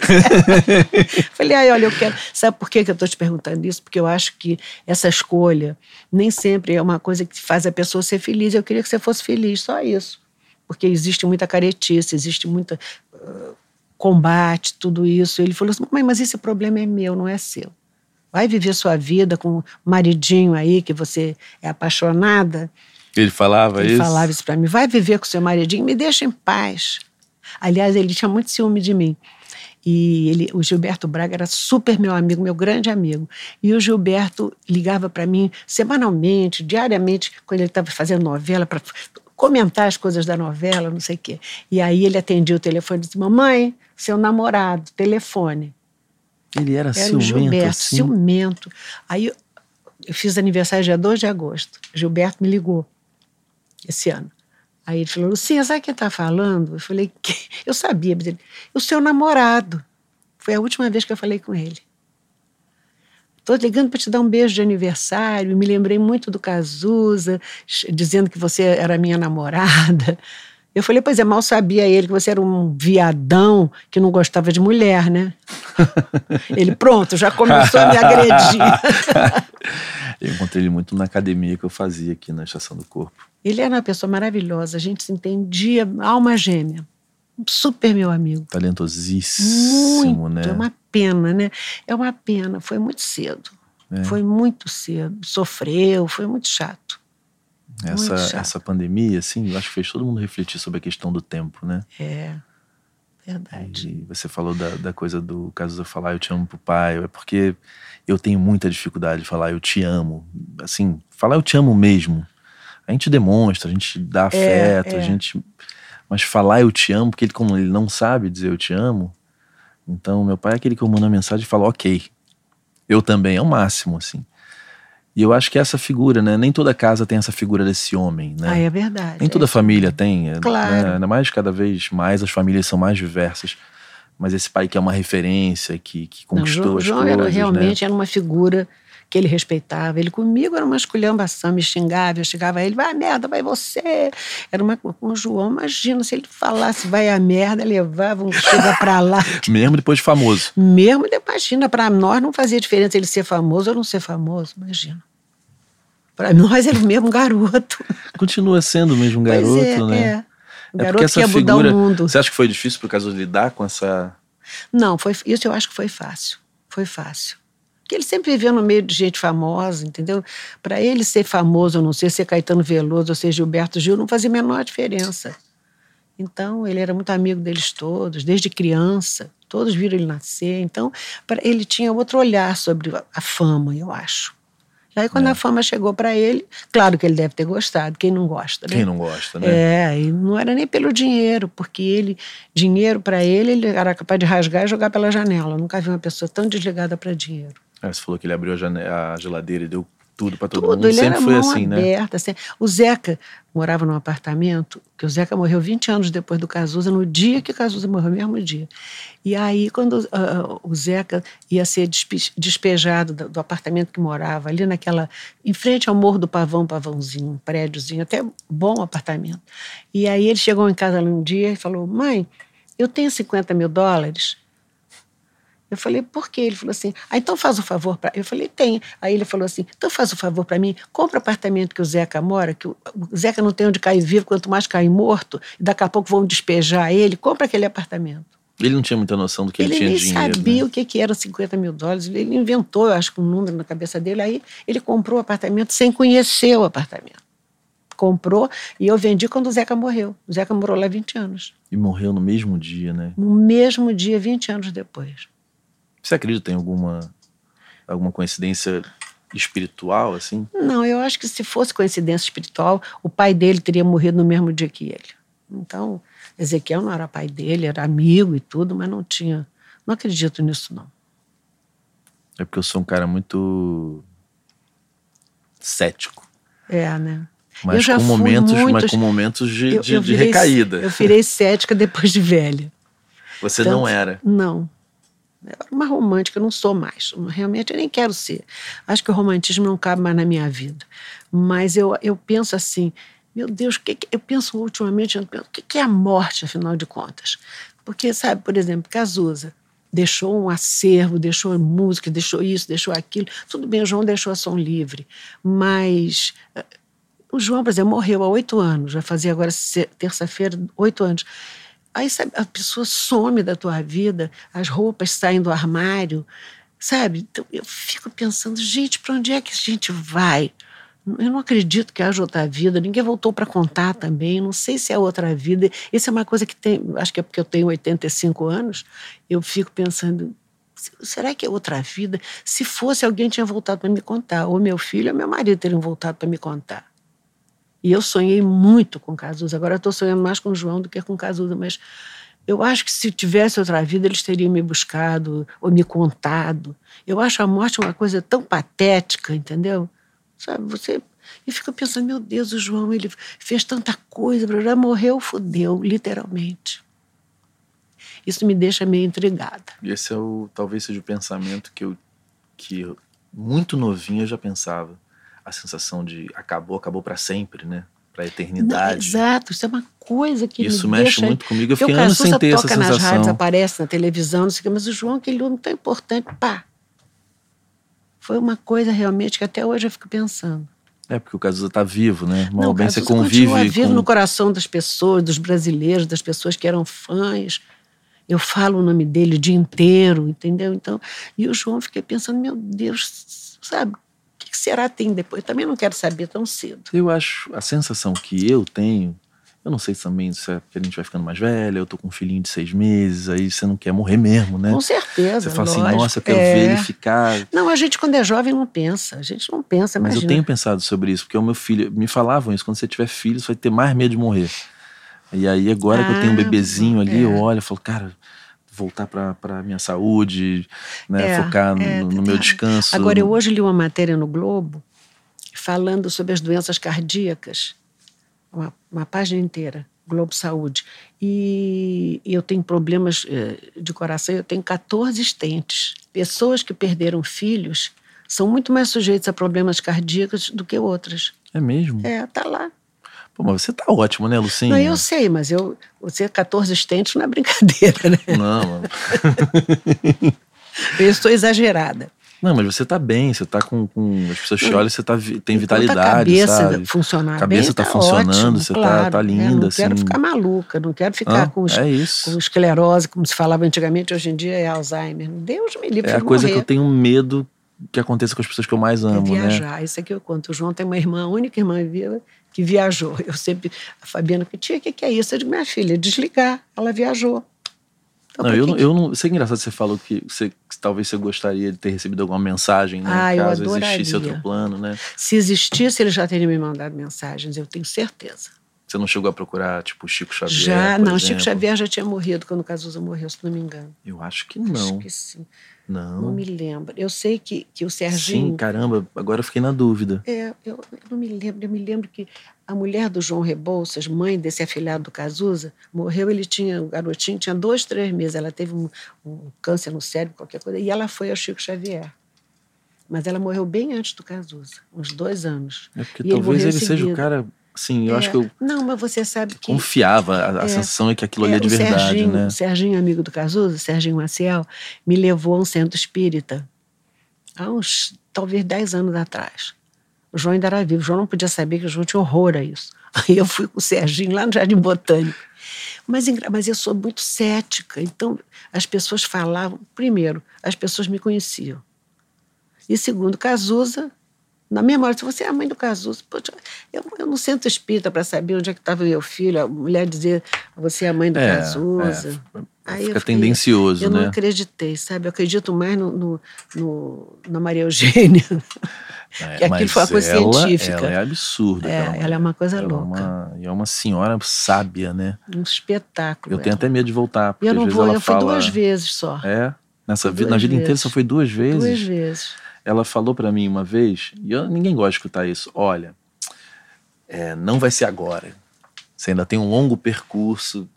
(laughs) Falei, ai, olha, eu quero. Sabe por que eu estou te perguntando isso? Porque eu acho que essa escolha nem sempre é uma coisa que faz a pessoa ser feliz. Eu queria que você fosse feliz, só isso. Porque existe muita caretice, existe muita ah, combate, tudo isso. Ele falou assim: mãe, mas esse problema é meu, não é seu. Vai viver sua vida com um maridinho aí que você é apaixonada. Ele falava Ele isso? falava isso para mim. Vai viver com seu maridinho, me deixa em paz. Aliás, ele tinha muito ciúme de mim. E ele, o Gilberto Braga era super meu amigo, meu grande amigo. E o Gilberto ligava para mim semanalmente, diariamente, quando ele estava fazendo novela, para comentar as coisas da novela, não sei o quê. E aí ele atendia o telefone e disse: Mamãe, seu namorado, telefone. Ele era, era ciumento. Gilberto, assim? ciumento. Aí eu, fiz aniversário dia 2 de agosto. Gilberto me ligou esse ano. Aí ele falou, Lucinha, sabe quem está falando? Eu falei, que? (laughs) eu sabia, mas ele, o seu namorado. Foi a última vez que eu falei com ele. Estou ligando para te dar um beijo de aniversário. Me lembrei muito do Cazuza, dizendo que você era minha namorada. Eu falei, pois é, mal sabia ele que você era um viadão que não gostava de mulher, né? (laughs) ele, pronto, já começou a me agredir. (laughs) eu encontrei ele muito na academia que eu fazia aqui na Estação do Corpo. Ele era uma pessoa maravilhosa, a gente se entendia, alma gêmea. Super meu amigo. Talentosíssimo, muito, né? É uma pena, né? É uma pena, foi muito cedo. É. Foi muito cedo. Sofreu, foi muito chato. Essa, essa pandemia, assim, eu acho que fez todo mundo refletir sobre a questão do tempo, né? É, verdade. E você falou da, da coisa do caso de falar eu te amo pro pai, é porque eu tenho muita dificuldade de falar eu te amo. Assim, falar eu te amo mesmo a gente demonstra, a gente dá é, afeto, é. a gente. Mas falar eu te amo, porque ele, como ele não sabe dizer eu te amo, então meu pai é aquele que eu mando a mensagem e fala, ok. Eu também, é o máximo, assim. E eu acho que essa figura, né? Nem toda casa tem essa figura desse homem, né? Ah, é verdade. Nem toda é família tem. É, claro. Né? Ainda mais, cada vez mais, as famílias são mais diversas. Mas esse pai que é uma referência, que, que conquistou Não, João, as João coisas, era, realmente né? era uma figura que ele respeitava. Ele comigo era uma esculhambação, me xingava, eu xingava ele, vai a merda, vai você. Era uma com o João, imagina, se ele falasse vai a merda, levava um chega (laughs) pra lá. Mesmo depois de famoso. Mesmo, imagina, para nós não fazia diferença ele ser famoso ou não ser famoso, imagina. Para nós era o mesmo garoto. (laughs) Continua sendo o mesmo garoto, é, né? É. O é garoto que ia figura, mundo. Você acha que foi difícil por causa de lidar com essa. Não, foi, isso eu acho que foi fácil. Foi fácil. Porque ele sempre viveu no meio de gente famosa, entendeu? Para ele ser famoso ou não ser, ser Caetano Veloso ou ser Gilberto Gil, não fazia a menor diferença. Então, ele era muito amigo deles todos, desde criança. Todos viram ele nascer. Então, ele tinha outro olhar sobre a fama, eu acho. E aí, quando é. a fama chegou para ele, claro que ele deve ter gostado, quem não gosta, né? Quem não gosta, né? É, e não era nem pelo dinheiro, porque ele, dinheiro para ele, ele era capaz de rasgar e jogar pela janela. Eu nunca vi uma pessoa tão desligada para dinheiro. É, você falou que ele abriu a, a geladeira e deu tudo para todo tudo, mundo. Ele Sempre era foi assim, aberta, né? Assim. O Zeca morava num apartamento, que o Zeca morreu 20 anos depois do Cazuza, no dia que o Cazuza morreu, mesmo dia. E aí, quando uh, o Zeca ia ser despejado do, do, apartamento que morava, ali naquela. em frente ao Morro do Pavão, Pavãozinho, um prédiozinho, até bom apartamento. E aí ele chegou em casa um dia e falou: Mãe, eu tenho 50 mil dólares eu falei, por quê? Ele falou assim, ah, então faz o um favor para. Eu falei, tem. Aí ele falou assim, então faz o um favor para mim, compra o apartamento que o Zeca mora, que o, Zeca não tem onde cair vivo, quanto mais cair morto, e daqui a pouco vão despejar ele, compra aquele apartamento. Ele não tinha muita noção do que ele, ele tinha dinheiro. Ele nem sabia né? o que, que eram 50 mil dólares. Ele inventou, eu acho, um número na cabeça dele. Aí ele comprou o apartamento sem conhecer o apartamento. Comprou e eu vendi quando o Zeca morreu. O Zeca morou lá 20 anos. E morreu no mesmo dia, né? No mesmo dia, 20 anos depois. Você acredita em alguma, alguma coincidência espiritual, assim? Não, eu acho que se fosse coincidência espiritual, o pai dele teria morrido no mesmo dia que ele. Então, Ezequiel não era pai dele, era amigo e tudo, mas não tinha. Não acredito nisso, não. É porque eu sou um cara muito cético. É, né? Mas com momentos, muitos... mas com momentos de, eu, de, eu virei, de recaída. Eu virei cética depois de velha. Você então, não era? Não. Eu era uma romântica, eu não sou mais. Realmente eu nem quero ser. Acho que o romantismo não cabe mais na minha vida. Mas eu, eu penso assim, meu Deus, que, que eu penso ultimamente, o que, que é a morte, afinal de contas? Porque, sabe, por exemplo, Cazuza deixou um acervo, deixou música, deixou isso, deixou aquilo. Tudo bem, o João deixou a som livre, mas eh, o João, por exemplo, morreu há oito anos, vai fazer agora terça-feira oito anos. Aí sabe, a pessoa some da tua vida, as roupas saem do armário, sabe? Então eu fico pensando, gente, para onde é que a gente vai? Eu não acredito que haja outra vida. Ninguém voltou para contar também. Não sei se é outra vida. Isso é uma coisa que tem. Acho que é porque eu tenho 85 anos. Eu fico pensando. Será que é outra vida? Se fosse, alguém tinha voltado para me contar. Ou meu filho ou meu marido teriam voltado para me contar. E eu sonhei muito com Cazuza. Agora estou sonhando mais com João do que com Cazuza. Mas eu acho que se tivesse outra vida, eles teriam me buscado ou me contado. Eu acho a morte uma coisa tão patética, entendeu? Sabe, você. E fica pensando, meu Deus, o João, ele fez tanta coisa, já morreu, fudeu, literalmente. Isso me deixa meio intrigada. Esse é o, talvez seja o pensamento que eu, que eu, muito novinho eu já pensava. A sensação de acabou, acabou para sempre, né? Para a eternidade. Não, exato, isso é uma coisa que Isso me mexe deixa... muito comigo. Eu fiquei anos sem ter toca essa sensação. nas rádios, aparece na televisão, não sei o que, mas o João, aquele homem tão importante, pá, foi uma coisa realmente que até hoje eu fico pensando. É, porque o Cazuza está vivo, né? Mal Não, bem você convive continua vivo com... no coração das pessoas, dos brasileiros, das pessoas que eram fãs. Eu falo o nome dele o dia inteiro, entendeu? Então, e o João, fiquei pensando, meu Deus, sabe? Que será que tem depois? Também não quero saber tão cedo. Eu acho, a sensação que eu tenho, eu não sei também se é porque a gente vai ficando mais velha, eu tô com um filhinho de seis meses, aí você não quer morrer mesmo, né? Com certeza, Você fala lógico. assim, nossa, eu quero é. ver ele ficar. Não, a gente quando é jovem não pensa, a gente não pensa, Mas imagina. eu tenho pensado sobre isso, porque o meu filho, me falavam isso, quando você tiver filho, você vai ter mais medo de morrer. E aí, agora que eu tenho um Ah, bebezinho ali, é. eu olho e falo, cara, voltar pra, pra minha saúde, né? É, focar no, é, no meu tá. descanso. Agora, eu hoje li uma matéria no Globo falando sobre as doenças cardíacas, uma, uma página inteira, Globo Saúde. E, e eu tenho problemas eh, de coração, eu tenho 14 estentes. Pessoas que perderam filhos são muito mais sujeitas a problemas cardíacos do que outras. É mesmo? É, tá lá. Pô, mas você tá ótimo, né, Lucinha? Não, eu sei, mas eu, você 14 estentes não é brincadeira, né? Não, (laughs) mano. Eu estou exagerada. Não, mas você tá bem, você tá com. com as pessoas te olham, você tá, tem Enquanto vitalidade, a cabeça sabe? funcionar A cabeça bem, tá funcionando, ótimo, você tá- claro, tá né? linda, Não quero assim. ficar maluca, não quero ficar Hã? com, es- É com esclerose, como se falava antigamente, hoje em dia é Alzheimer. Deus me livre É a coisa morrer. que eu tenho medo que aconteça com as pessoas que eu mais É amo, né? viajar, isso aqui eu conto. O João tem uma irmã, a única irmã viva que viajou. Eu sempre, a Fabiana, que tia, o que, que é isso? Eu digo, minha filha, desligar. Ela viajou. Então, Não, eu, que eu não. Isso é engraçado que você falou que, você, que talvez você gostaria de ter recebido alguma mensagem, né? Ah, eu caso existisse outro plano, né? Se existisse, ele já teria me mandado mensagens, eu tenho certeza. Você não chegou a procurar, tipo, Chico Xavier. já, não, Chico exemplo? Xavier já tinha morrido quando o Cazuza morreu, se não me engano. Eu acho que Acho não. que sim. Não. Não me lembro. Eu sei que, que o Serginho. Sim, caramba, agora eu fiquei na dúvida. É, eu, eu não me lembro. Eu me lembro que a mulher do João Rebouças, mãe desse afilhado do Cazuza, morreu. Ele tinha, o garotinho tinha dois, três meses. Ela teve um, um câncer no cérebro, qualquer coisa. E ela foi ao Chico Xavier. Mas ela morreu bem antes do Cazuza, uns dois anos. É porque E ele talvez ele em seja o cara. Sim, eu É, acho que eu Não, mas você sabe que. confiava. A, É. sensação é que aquilo ali é de o verdade, Serginho, né? O Serginho, amigo do Cazuza, Serginho Maciel, me levou a um centro espírita há uns, talvez, 10 anos atrás. O João ainda era vivo. O João não podia saber que o João tinha horror a isso. (laughs) Aí eu fui com o Serginho lá no Jardim Botânico. Mas, mas eu sou muito cética. Então, as pessoas falavam. Primeiro, as pessoas me conheciam. E segundo, Cazuza, na mesma hora, se você é a mãe do Cazuza, poxa, eu, eu não sento espírita para saber onde é que estava meu filho, a mulher dizer você é a mãe do É, Cazuza. é, Aí eu Fica fiquei- tendencioso, Eu né? não acreditei, sabe? Eu acredito mais no, no- no- na Maria Eugênia. É, (laughs) que aquilo foi uma coisa ela, científica. Ela é absurda. É, aquela ela é uma coisa Ela louca. É uma, e é uma senhora sábia, né? Um espetáculo. Eu tenho ela. até medo de voltar. Porque eu não às vezes vou, ela eu fui fala... duas vezes só. É? Nessa Fui vida, na vida inteira vezes. só foi duas vezes? Duas vezes. Ela falou pra mim uma vez, e eu- ninguém gosta de escutar isso. Olha, é, não vai ser agora. Você ainda tem um longo percurso.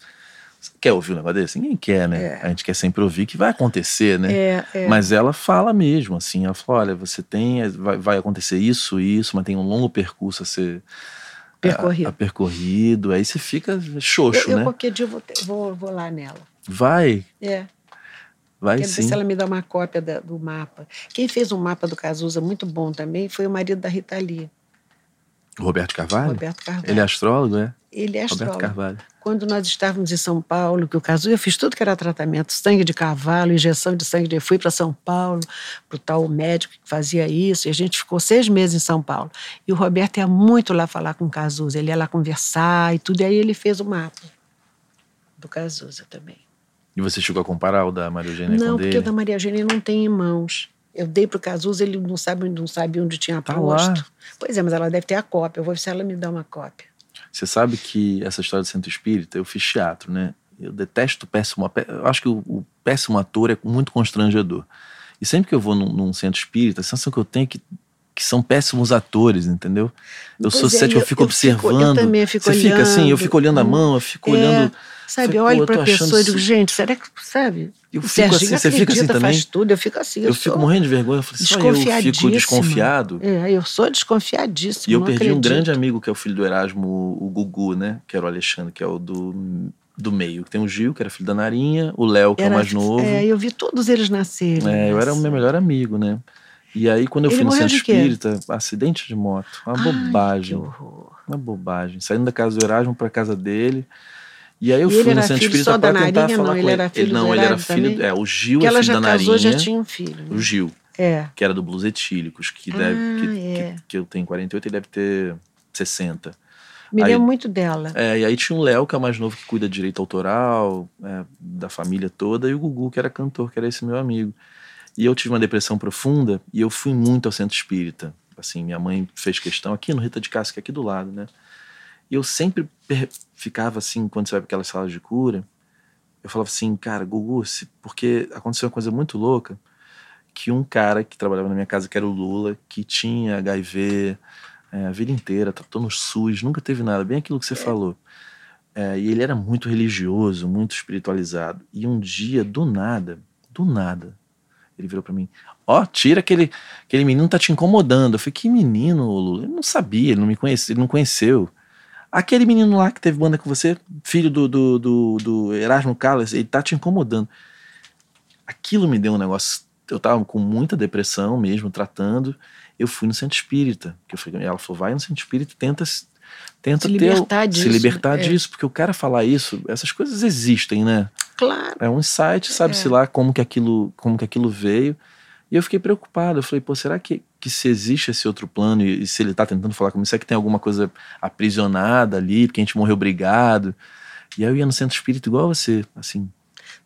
Você quer ouvir um negócio desse? Ninguém quer, né? É. A gente quer sempre ouvir que vai acontecer, né? É, é. Mas ela fala mesmo, assim, ela fala, olha, você tem, vai, vai acontecer isso, isso, mas tem um longo percurso a ser Percorrido. a- a percorrido. Aí você fica xoxo, eu, eu né? qualquer dia vou, ter- vou, vou lá nela. Vai, É. vai Quero ver sim. se ela me dá uma cópia da- do mapa. Quem fez um mapa do Cazuza muito bom também foi o marido da Rita Lee. Roberto Carvalho? Roberto Carvalho. Ele é astrólogo, é? Ele é Roberto astrólogo. Carvalho. Quando nós estávamos em São Paulo, que o caso, eu fiz tudo que era tratamento, sangue de cavalo, injeção de sangue de. Fui para São Paulo, para o tal médico que fazia isso, e a gente ficou seis meses em São Paulo. E o Roberto ia muito lá falar com o Cazuza, ele ia lá conversar e tudo, e aí ele fez o mapa do Cazuza também. E você chegou a comparar o da Maria Eugênia não, com o porque dele? o da Maria Eugênia não tem em mãos. Eu dei para o Cazuza, ele não sabe, não sabe onde tinha Tá posto. lá. Pois é, mas ela deve ter a cópia. Eu vou ver se ela me dá uma cópia. Você sabe que essa história do centro espírita, eu fiz teatro, né? Eu detesto o péssimo. Eu acho que o, o péssimo ator é muito constrangedor. E sempre que eu vou num, num centro espírita, a sensação que eu tenho é que, que são péssimos atores, entendeu? Eu Pois sou é, cético, eu, eu- fico eu fico- eu observando. também fico Você fica assim, eu olhando. fico olhando a mão, eu fico É, olhando. Sabe, eu olho eu para a pessoa e digo, gente, será que, sabe? Eu fico Serginho assim, você fica assim também? faz tudo, eu fico assim. Eu, fico morrendo de vergonha. Eu falei, só eu fico desconfiado. É, eu sou desconfiadíssima. E eu perdi um acredito. grande amigo, que é o filho do Erasmo, o Gugu, né? Que era o Alexandre, que é o do, do meio. Que tem o Gil, que era filho da Narinha, o Léo, que é o Era- mais novo. É, eu vi todos eles nascerem. É, eu era o assim. meu melhor amigo, né? E aí, quando eu Ele fui no centro espírita, acidente de moto. Uma Ai, bobagem. Uma bobagem. Saindo da casa do Erasmo pra casa dele. E aí eu E ele fui centro espírita pra tentar falar Não, com ele era filho Não, do ele era filho. também? É, o Gil Porque é ela filho já da casou, Narinha. já tinha um filho. né? O Gil, É. que era do Blues Etílicos, que, deve, Ah, que, é. que, que eu tenho 48, ele deve ter 60. Me Aí- lembro muito dela. É, e aí tinha o Léo, que é o mais novo, que cuida de direito autoral, é, da família toda, e o Gugu, que era cantor, que era esse meu amigo. E eu tive uma depressão profunda e eu fui muito ao centro espírita. Assim, minha mãe fez questão aqui no Rita de Cássia, que é aqui do lado, né? E eu sempre ficava assim, quando você vai para aquelas salas de cura, eu falava assim, cara, Gugu, se- porque aconteceu uma coisa muito louca, que um cara que trabalhava na minha casa, que era o Lula, que tinha HIV é, a vida inteira, tratou no SUS, nunca teve nada, bem aquilo que você falou. É, e ele era muito religioso, muito espiritualizado. E um dia, do nada, do nada, ele virou pra mim: Ó, tira aquele, aquele menino tá te incomodando. Eu falei: Que menino, Lula? Ele não sabia, ele não me conhecia, ele não conheceu. Aquele menino lá que teve banda com você, filho do, do, do, do Erasmo Carlos, ele tá te incomodando. Aquilo me deu um negócio. Eu tava com muita depressão mesmo, tratando. Eu fui no centro espírita. Que eu falei, ela falou: vai no centro espírita e tenta, tenta Se ter, libertar se disso, libertar é. disso. Porque o cara falar isso, essas coisas existem, né? Claro. É um insight, sabe-se É. lá como que, aquilo, como que aquilo veio. E eu fiquei preocupado. Eu falei, pô, será que, que se existe esse outro plano e, e se ele tá tentando falar comigo, será que tem alguma coisa aprisionada ali, porque a gente morreu brigado? E aí eu ia no centro espírita igual você, assim.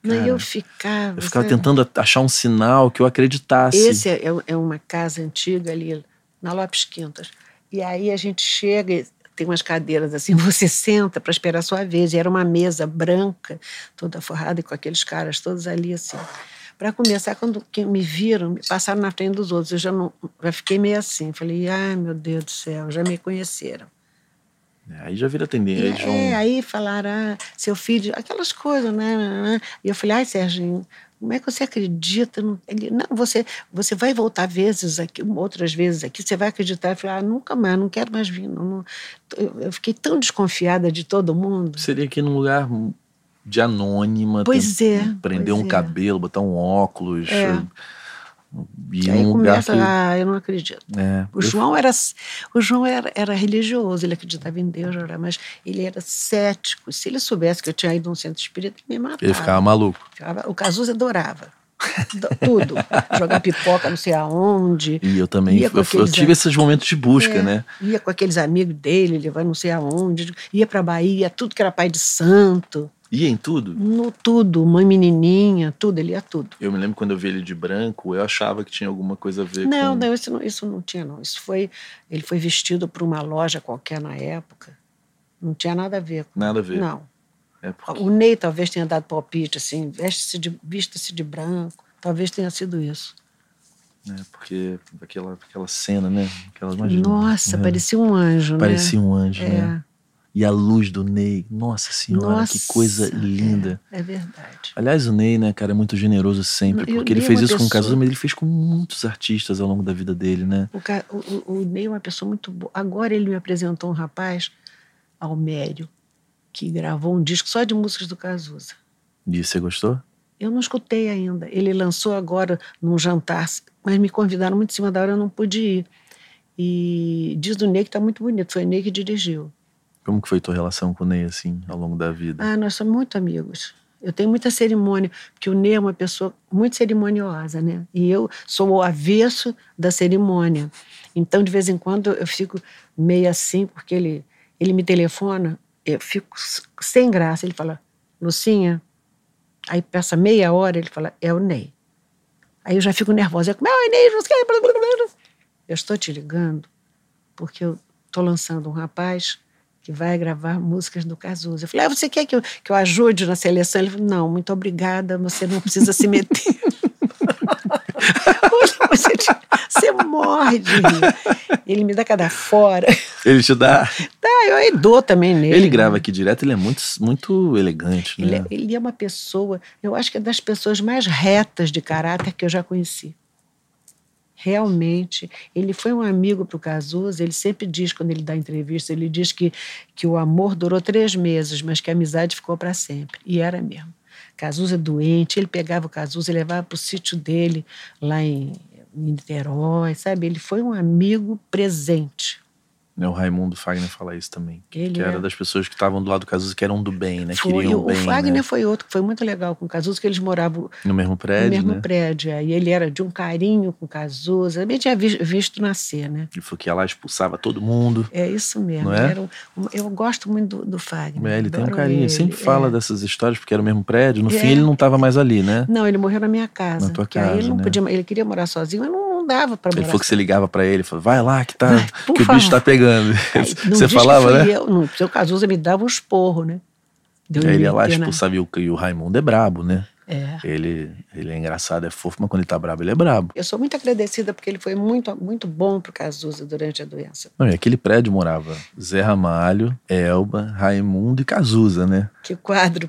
Não, cara, eu ficava. eu ficava sabe? tentando achar um sinal que eu acreditasse. Esse é, é uma casa antiga ali, na Lopes Quintas. E aí a gente chega, e tem umas cadeiras assim, (laughs) você senta para esperar a sua vez. E era uma mesa branca, toda forrada, e com aqueles caras todos ali assim. Para começar, quando me viram, me passaram na frente dos outros. Eu já, não, já fiquei meio assim. Falei, ai meu Deus do céu, já me conheceram. Aí já vira tendência. Eles vão- é, aí falaram, ah, seu filho, aquelas coisas, né? E eu falei, ai, Serginho, como é que você acredita? no-" Ele, não, você, você vai voltar vezes aqui, outras vezes aqui, você vai acreditar. Eu falei, ah, nunca mais, não quero mais vir. não- não." Eu, eu fiquei tão desconfiada de todo mundo. Seria aqui num lugar de anônima. Pois é, Prender pois um é. cabelo, botar um óculos. É. E aí lugar começa, que. ah, eu não acredito. É, O eu- João era, o João era, era religioso, ele acreditava em Deus, mas ele era cético. Se ele soubesse que eu tinha ido num centro espírita, ele me matava. Ele ficava maluco. O Cazuza adorava. (laughs) Do- Tudo. Jogar pipoca não sei aonde. E eu também. Eu, eu tive am- esses momentos de busca, É, né? Ia com aqueles amigos dele, levando não sei aonde. Ia pra Bahia, tudo que era pai de santo. Ia em tudo. No tudo, mãe menininha, tudo, ele ia tudo. Eu me lembro quando eu vi ele de branco, eu achava que tinha alguma coisa a ver Não, com. não, isso não, isso não tinha, não. Isso foi. Ele foi vestido para uma loja qualquer na época. Não tinha nada a ver com. Nada a ver. Não. É porque- O Ney talvez tenha dado palpite, assim, veste-se de, vista-se de branco. Talvez tenha sido isso. é, porque aquela, aquela cena, né? Aquela, imagina, Nossa, é, parecia um anjo, né? parecia um anjo, É. né? E a luz do Ney, nossa senhora, Nossa, que coisa linda. É, é verdade. Aliás, o Ney, né, cara, é muito generoso sempre, E o porque ele é fez isso com o pessoa- Cazuza, mas ele fez com muitos artistas ao longo da vida dele, né? O, o, o- Ney é uma pessoa muito boa. Agora ele me apresentou um rapaz, Almério, que gravou um disco só de músicas do Cazuza. E você gostou? Eu não escutei ainda. Ele lançou agora num jantar, mas me convidaram muito em cima da hora, eu não pude ir. E diz do Ney que tá muito bonito. Foi o Ney que dirigiu. Como que foi tua relação com o Ney, assim, ao longo da vida? Ah, nós somos muito amigos. Eu tenho muita cerimônia, porque o Ney é uma pessoa muito cerimoniosa, né? E eu sou o avesso da cerimônia. Então, de vez em quando, eu fico meio assim, porque ele, ele me telefona, eu fico sem graça. Ele fala, Lucinha, aí passa meia hora, ele fala, é o Ney. Aí eu já fico nervosa. Eu, é Ney, não sei Eu estou te ligando porque eu estou lançando um rapaz que vai gravar músicas do Cazuza. Eu falei, ah, você quer que eu, que eu ajude na seleção? Ele falou, não, muito obrigada, você não precisa se meter. (laughs) você, te, você morre de rir. Ele me dá cada fora. Ele te dá? Tá, eu dou também nele. Ele grava aqui direto, ele é muito, muito elegante, né? Ele é, ele é uma pessoa, eu acho que é das pessoas mais retas de caráter que eu já conheci realmente ele foi um amigo para o Cazuza. Ele sempre diz, quando ele dá entrevista, ele diz que, que o amor durou três meses, mas que a amizade ficou para sempre. E era mesmo. Cazuza doente, ele pegava o Cazuza e levava para o sítio dele, lá em, em Niterói, sabe? Ele foi um amigo presente. Né, o Raimundo Fagner fala isso também. Ele que era é. das pessoas que estavam do lado do Cazuza, que eram do bem, né? Foi, Queriam o bem. O Fagner né? foi outro que foi muito legal com o Cazuza, que eles moravam no mesmo prédio. No mesmo né? prédio. É. E ele era de um carinho com o Cazuza. Eu tinha visto nascer, né? Ele falou que ia lá expulsava todo mundo. É isso mesmo. Não é? Um, eu gosto muito do, do Fagner. É, ele tem um carinho. Ele sempre fala é. dessas histórias, porque era o mesmo prédio. No fim, ele não estava mais ali, né? Não, ele morreu na minha casa. Na tua casa. Aí ele não né? podia. Ele queria morar sozinho, mas não dava para Ele falou que você ligava para ele, falou, vai lá que tá, vai, que favor. o bicho tá pegando. Aí, (laughs) você falava, né? Eu, no seu Cazuza me dava um esporro, né? Deu Aí ele ia lá expulsava e o, e o Raimundo é brabo, né? É. Ele, ele é engraçado, é fofo, mas quando ele tá brabo, ele é brabo. Eu sou muito agradecida porque ele foi muito, muito bom pro Cazuza durante a doença. Não, e aquele prédio morava Zé Ramalho, Elba, Raimundo e Cazuza, né? Que quadro.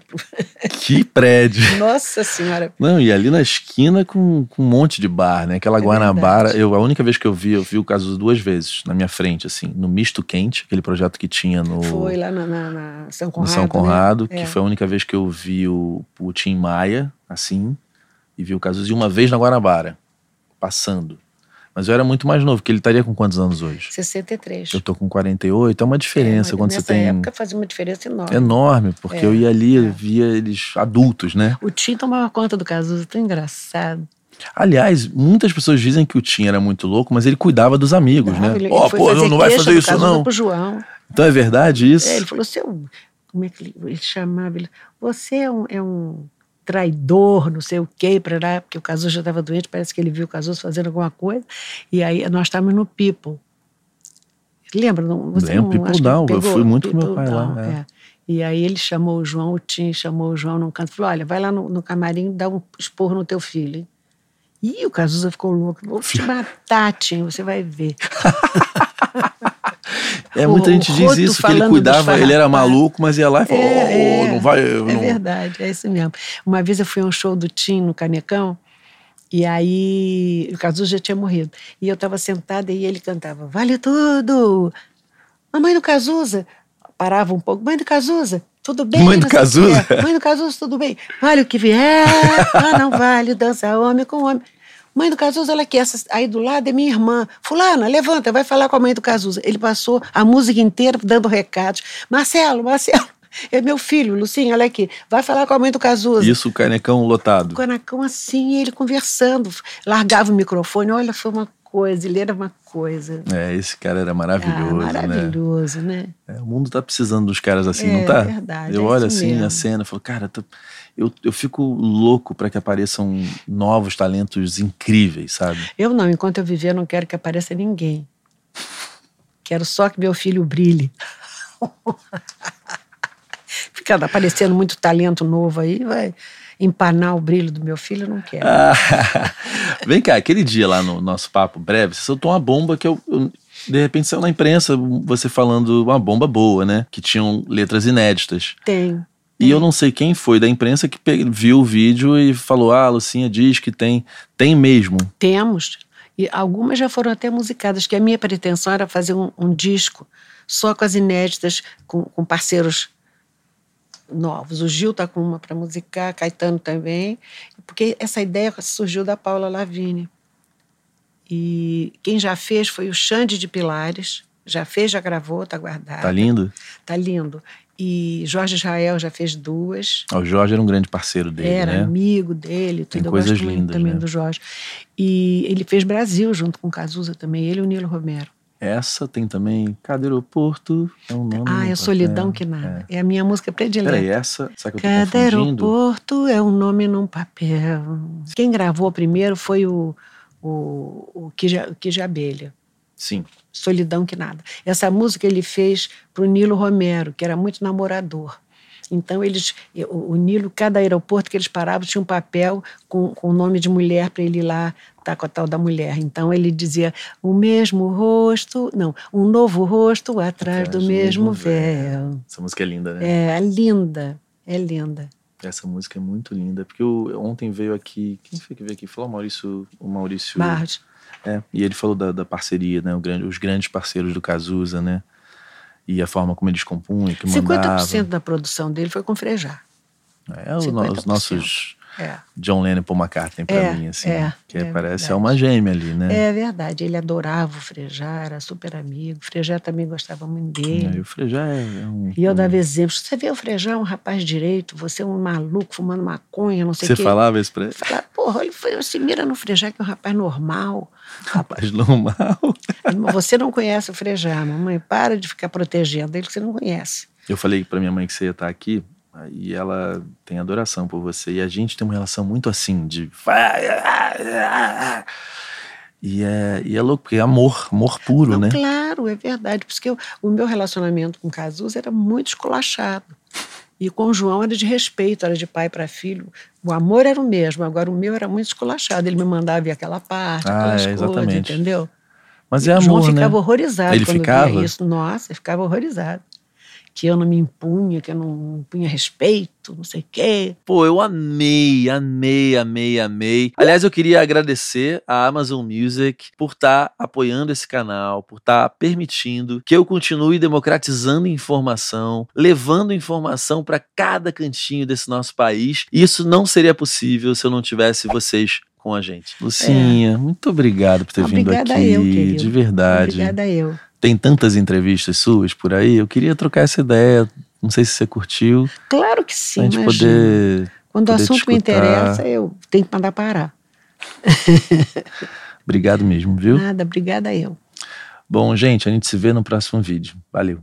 Que prédio. (laughs) Nossa Senhora. Não, e ali na esquina com, com um monte de bar, né? Aquela é Guanabara. Eu, a única vez que eu vi, eu vi o Cazuza duas vezes na minha frente, assim, no Misto Quente, aquele projeto que tinha no. Foi lá na, na, na São Conrado. No São Conrado, né? que é. foi a única vez que eu vi o, o Tim Maia, assim, e vi o Cazuza uma vez na Guanabara, passando. Mas eu era muito mais novo, que ele estaria com quantos anos hoje? 63. Eu tô com 48, é uma diferença é, quando nessa você tem. época fazia uma diferença enorme. Enorme, porque É, eu ia ali, é. via eles adultos, né? O Tim tomava conta do Cazuza, tão engraçado. Aliás, muitas pessoas dizem que o Tim era muito louco, mas ele cuidava dos amigos, Ah, né? ele- Ó, ele pô, não vai fazer isso não. Pro João. Então é verdade isso? É, ele falou, seu. Como é que ele, ele chamava? Ele, você é um, é um traidor, não sei o quê, pra lá, porque o Cazuza já estava doente, parece que ele viu o Cazuza fazendo alguma coisa. E aí nós estávamos no People. Lembra? Não, você Lembro, não, People Down, eu fui muito com meu People pai lá, Down, é. é. E aí ele chamou o João, o Tim chamou o João num canto e falou: olha, vai lá no, no camarim dá um esporro no teu filho. Hein? Ih, o Cazuza ficou louco. Vou te (laughs) matar, Tim, você vai ver. (laughs) É, O- muita gente o diz isso, que ele cuidava, ele era maluco, mas ia lá e falou, É, "Oh, é, não vai... eu É não... verdade, é isso mesmo. Uma vez eu fui a um show do Tim no Canecão, e aí o Cazuza já tinha morrido. E eu estava sentada e ele cantava, vale tudo! Mamãe do Cazuza! Parava um pouco, mãe do Cazuza, tudo bem? Mãe do Não Cazuza? Mãe do Cazuza, tudo bem? Vale o que vier, ah, não vale, dança homem com homem. Mãe do Cazuza, olha aqui, essa aí do lado é minha irmã. Fulana, levanta, vai falar com a mãe do Cazuza. Ele passou a música inteira dando recados. Marcelo, Marcelo, (laughs) é meu filho, Lucinha, olha aqui, vai falar com a mãe do Cazuza. Isso, o canecão lotado. O Canacão assim, ele conversando, largava o microfone, olha, foi uma coisa, ele era uma coisa. É, esse cara era maravilhoso, ah, né? maravilhoso, né? É, o mundo tá precisando dos caras assim, É, não tá? verdade, eu é olho assim mesmo. a cena e falo, cara, tô- eu, eu fico louco para que apareçam novos talentos incríveis, sabe? Eu não, enquanto eu viver, eu não quero que apareça ninguém. Quero só que meu filho brilhe. (laughs) Ficar aparecendo muito talento novo aí, vai empanar o brilho do meu filho, eu não quero. Ah, (laughs) Vem cá, aquele dia lá no nosso papo breve, você soltou uma bomba que eu, eu- de repente saiu na imprensa você falando uma bomba boa, né? Que tinham letras inéditas. Tem. E eu não sei quem foi da imprensa que viu o vídeo e falou: Ah, a Lucinha diz que tem. Tem mesmo. Temos. E algumas já foram até musicadas, que a minha pretensão era fazer um, um disco só com as inéditas, com, com parceiros novos. O Gil tá com uma para musicar, Caetano também, porque essa ideia surgiu da Paula Lavigne. E quem já fez foi o Xande de Pilares. Já fez, já gravou, tá guardado. Tá lindo? Tá lindo. E Jorge Israel já fez duas. O Jorge era um grande parceiro dele, Era né? amigo dele, tudo. Tem Eu coisas lindas, também né? do Jorge. E ele fez Brasil junto com o Cazuza também, ele e o Nilo Romero. Essa tem também Cada Aeroporto. É um nome Ah, é Solidão que Nada. É. a minha música predileta. Peraí, essa, sabe que eu tô Cada confundindo? aeroporto é um nome num papel. Quem gravou primeiro foi o, o, o Quija, o Quija Abelha. Sim. Solidão que nada. Essa música ele fez para o Nilo Romero, que era muito namorador. Então, eles, o, Nilo, cada aeroporto que eles paravam, tinha um papel com, o nome de mulher para ele ir lá estar com a tal da mulher. Então, ele dizia: o mesmo rosto, não, um novo rosto atrás, do, mesmo véu. Essa música é linda, né? É linda, é linda. Essa música é muito linda. Porque eu, ontem veio aqui. Quem foi que veio aqui? Falou o Maurício. O Maurício. Barros. É, e ele falou da, da parceria, né? Grande, os grandes parceiros do Cazuza, né? E a forma como eles compunham, que 50% mandavam. da produção dele foi com Frejá. É, no- os 50%. nossos É. John Lennon e Paul McCartney pra É, mim, assim. é, que é parece verdade. é uma gêmea ali, né? É verdade, ele adorava o Frejá, era super amigo. O Frejá também gostava muito dele. E o Frejá é, é um. E eu dava exemplos. Você vê o Frejá, um rapaz direito, você é um maluco fumando maconha, não sei o Você quê. falava isso pra ele? Fala, porra, ele foi, se mira no Frejá, que é um rapaz normal. Rapaz normal. (laughs) Você não conhece o Frejá, mamãe. Para de ficar protegendo ele que você não conhece. Eu falei pra minha mãe que você ia estar aqui, e ela tem adoração por você. E a gente tem uma relação muito assim, de. E é, e é louco, porque é amor, amor puro, Não, né? Claro, é verdade. Porque eu- o meu relacionamento com o Cazuza era muito esculachado. E com o João era de respeito, era de pai para filho. O amor era o mesmo, agora o meu era muito esculachado. Ele me mandava ver aquela parte, Ah, aquelas é, coisas, entendeu? Mas E é o João amor, né? ficava horrorizado Ele quando ficava? via isso. Nossa, ele ficava horrorizado. Que eu não me impunha, que eu não punha respeito, não sei o quê. Pô, eu amei, amei, amei, amei. Aliás, eu queria agradecer a Amazon Music por estar apoiando esse canal, por estar permitindo que eu continue democratizando informação, levando informação para cada cantinho desse nosso país. E isso não seria possível se eu não tivesse vocês com a gente. Lucinha, muito obrigado por ter vindo Obrigada aqui, eu, querido. de verdade. Obrigada eu. Tem tantas entrevistas suas por aí, eu queria trocar essa ideia. Não sei se você curtiu, Claro que pra sim, gente imagina. poder Quando o poder te assunto me interessa, eu tenho que mandar parar. (laughs) Obrigado mesmo, viu? Nada, obrigada eu. Bom, gente, a gente se vê no próximo vídeo. Valeu.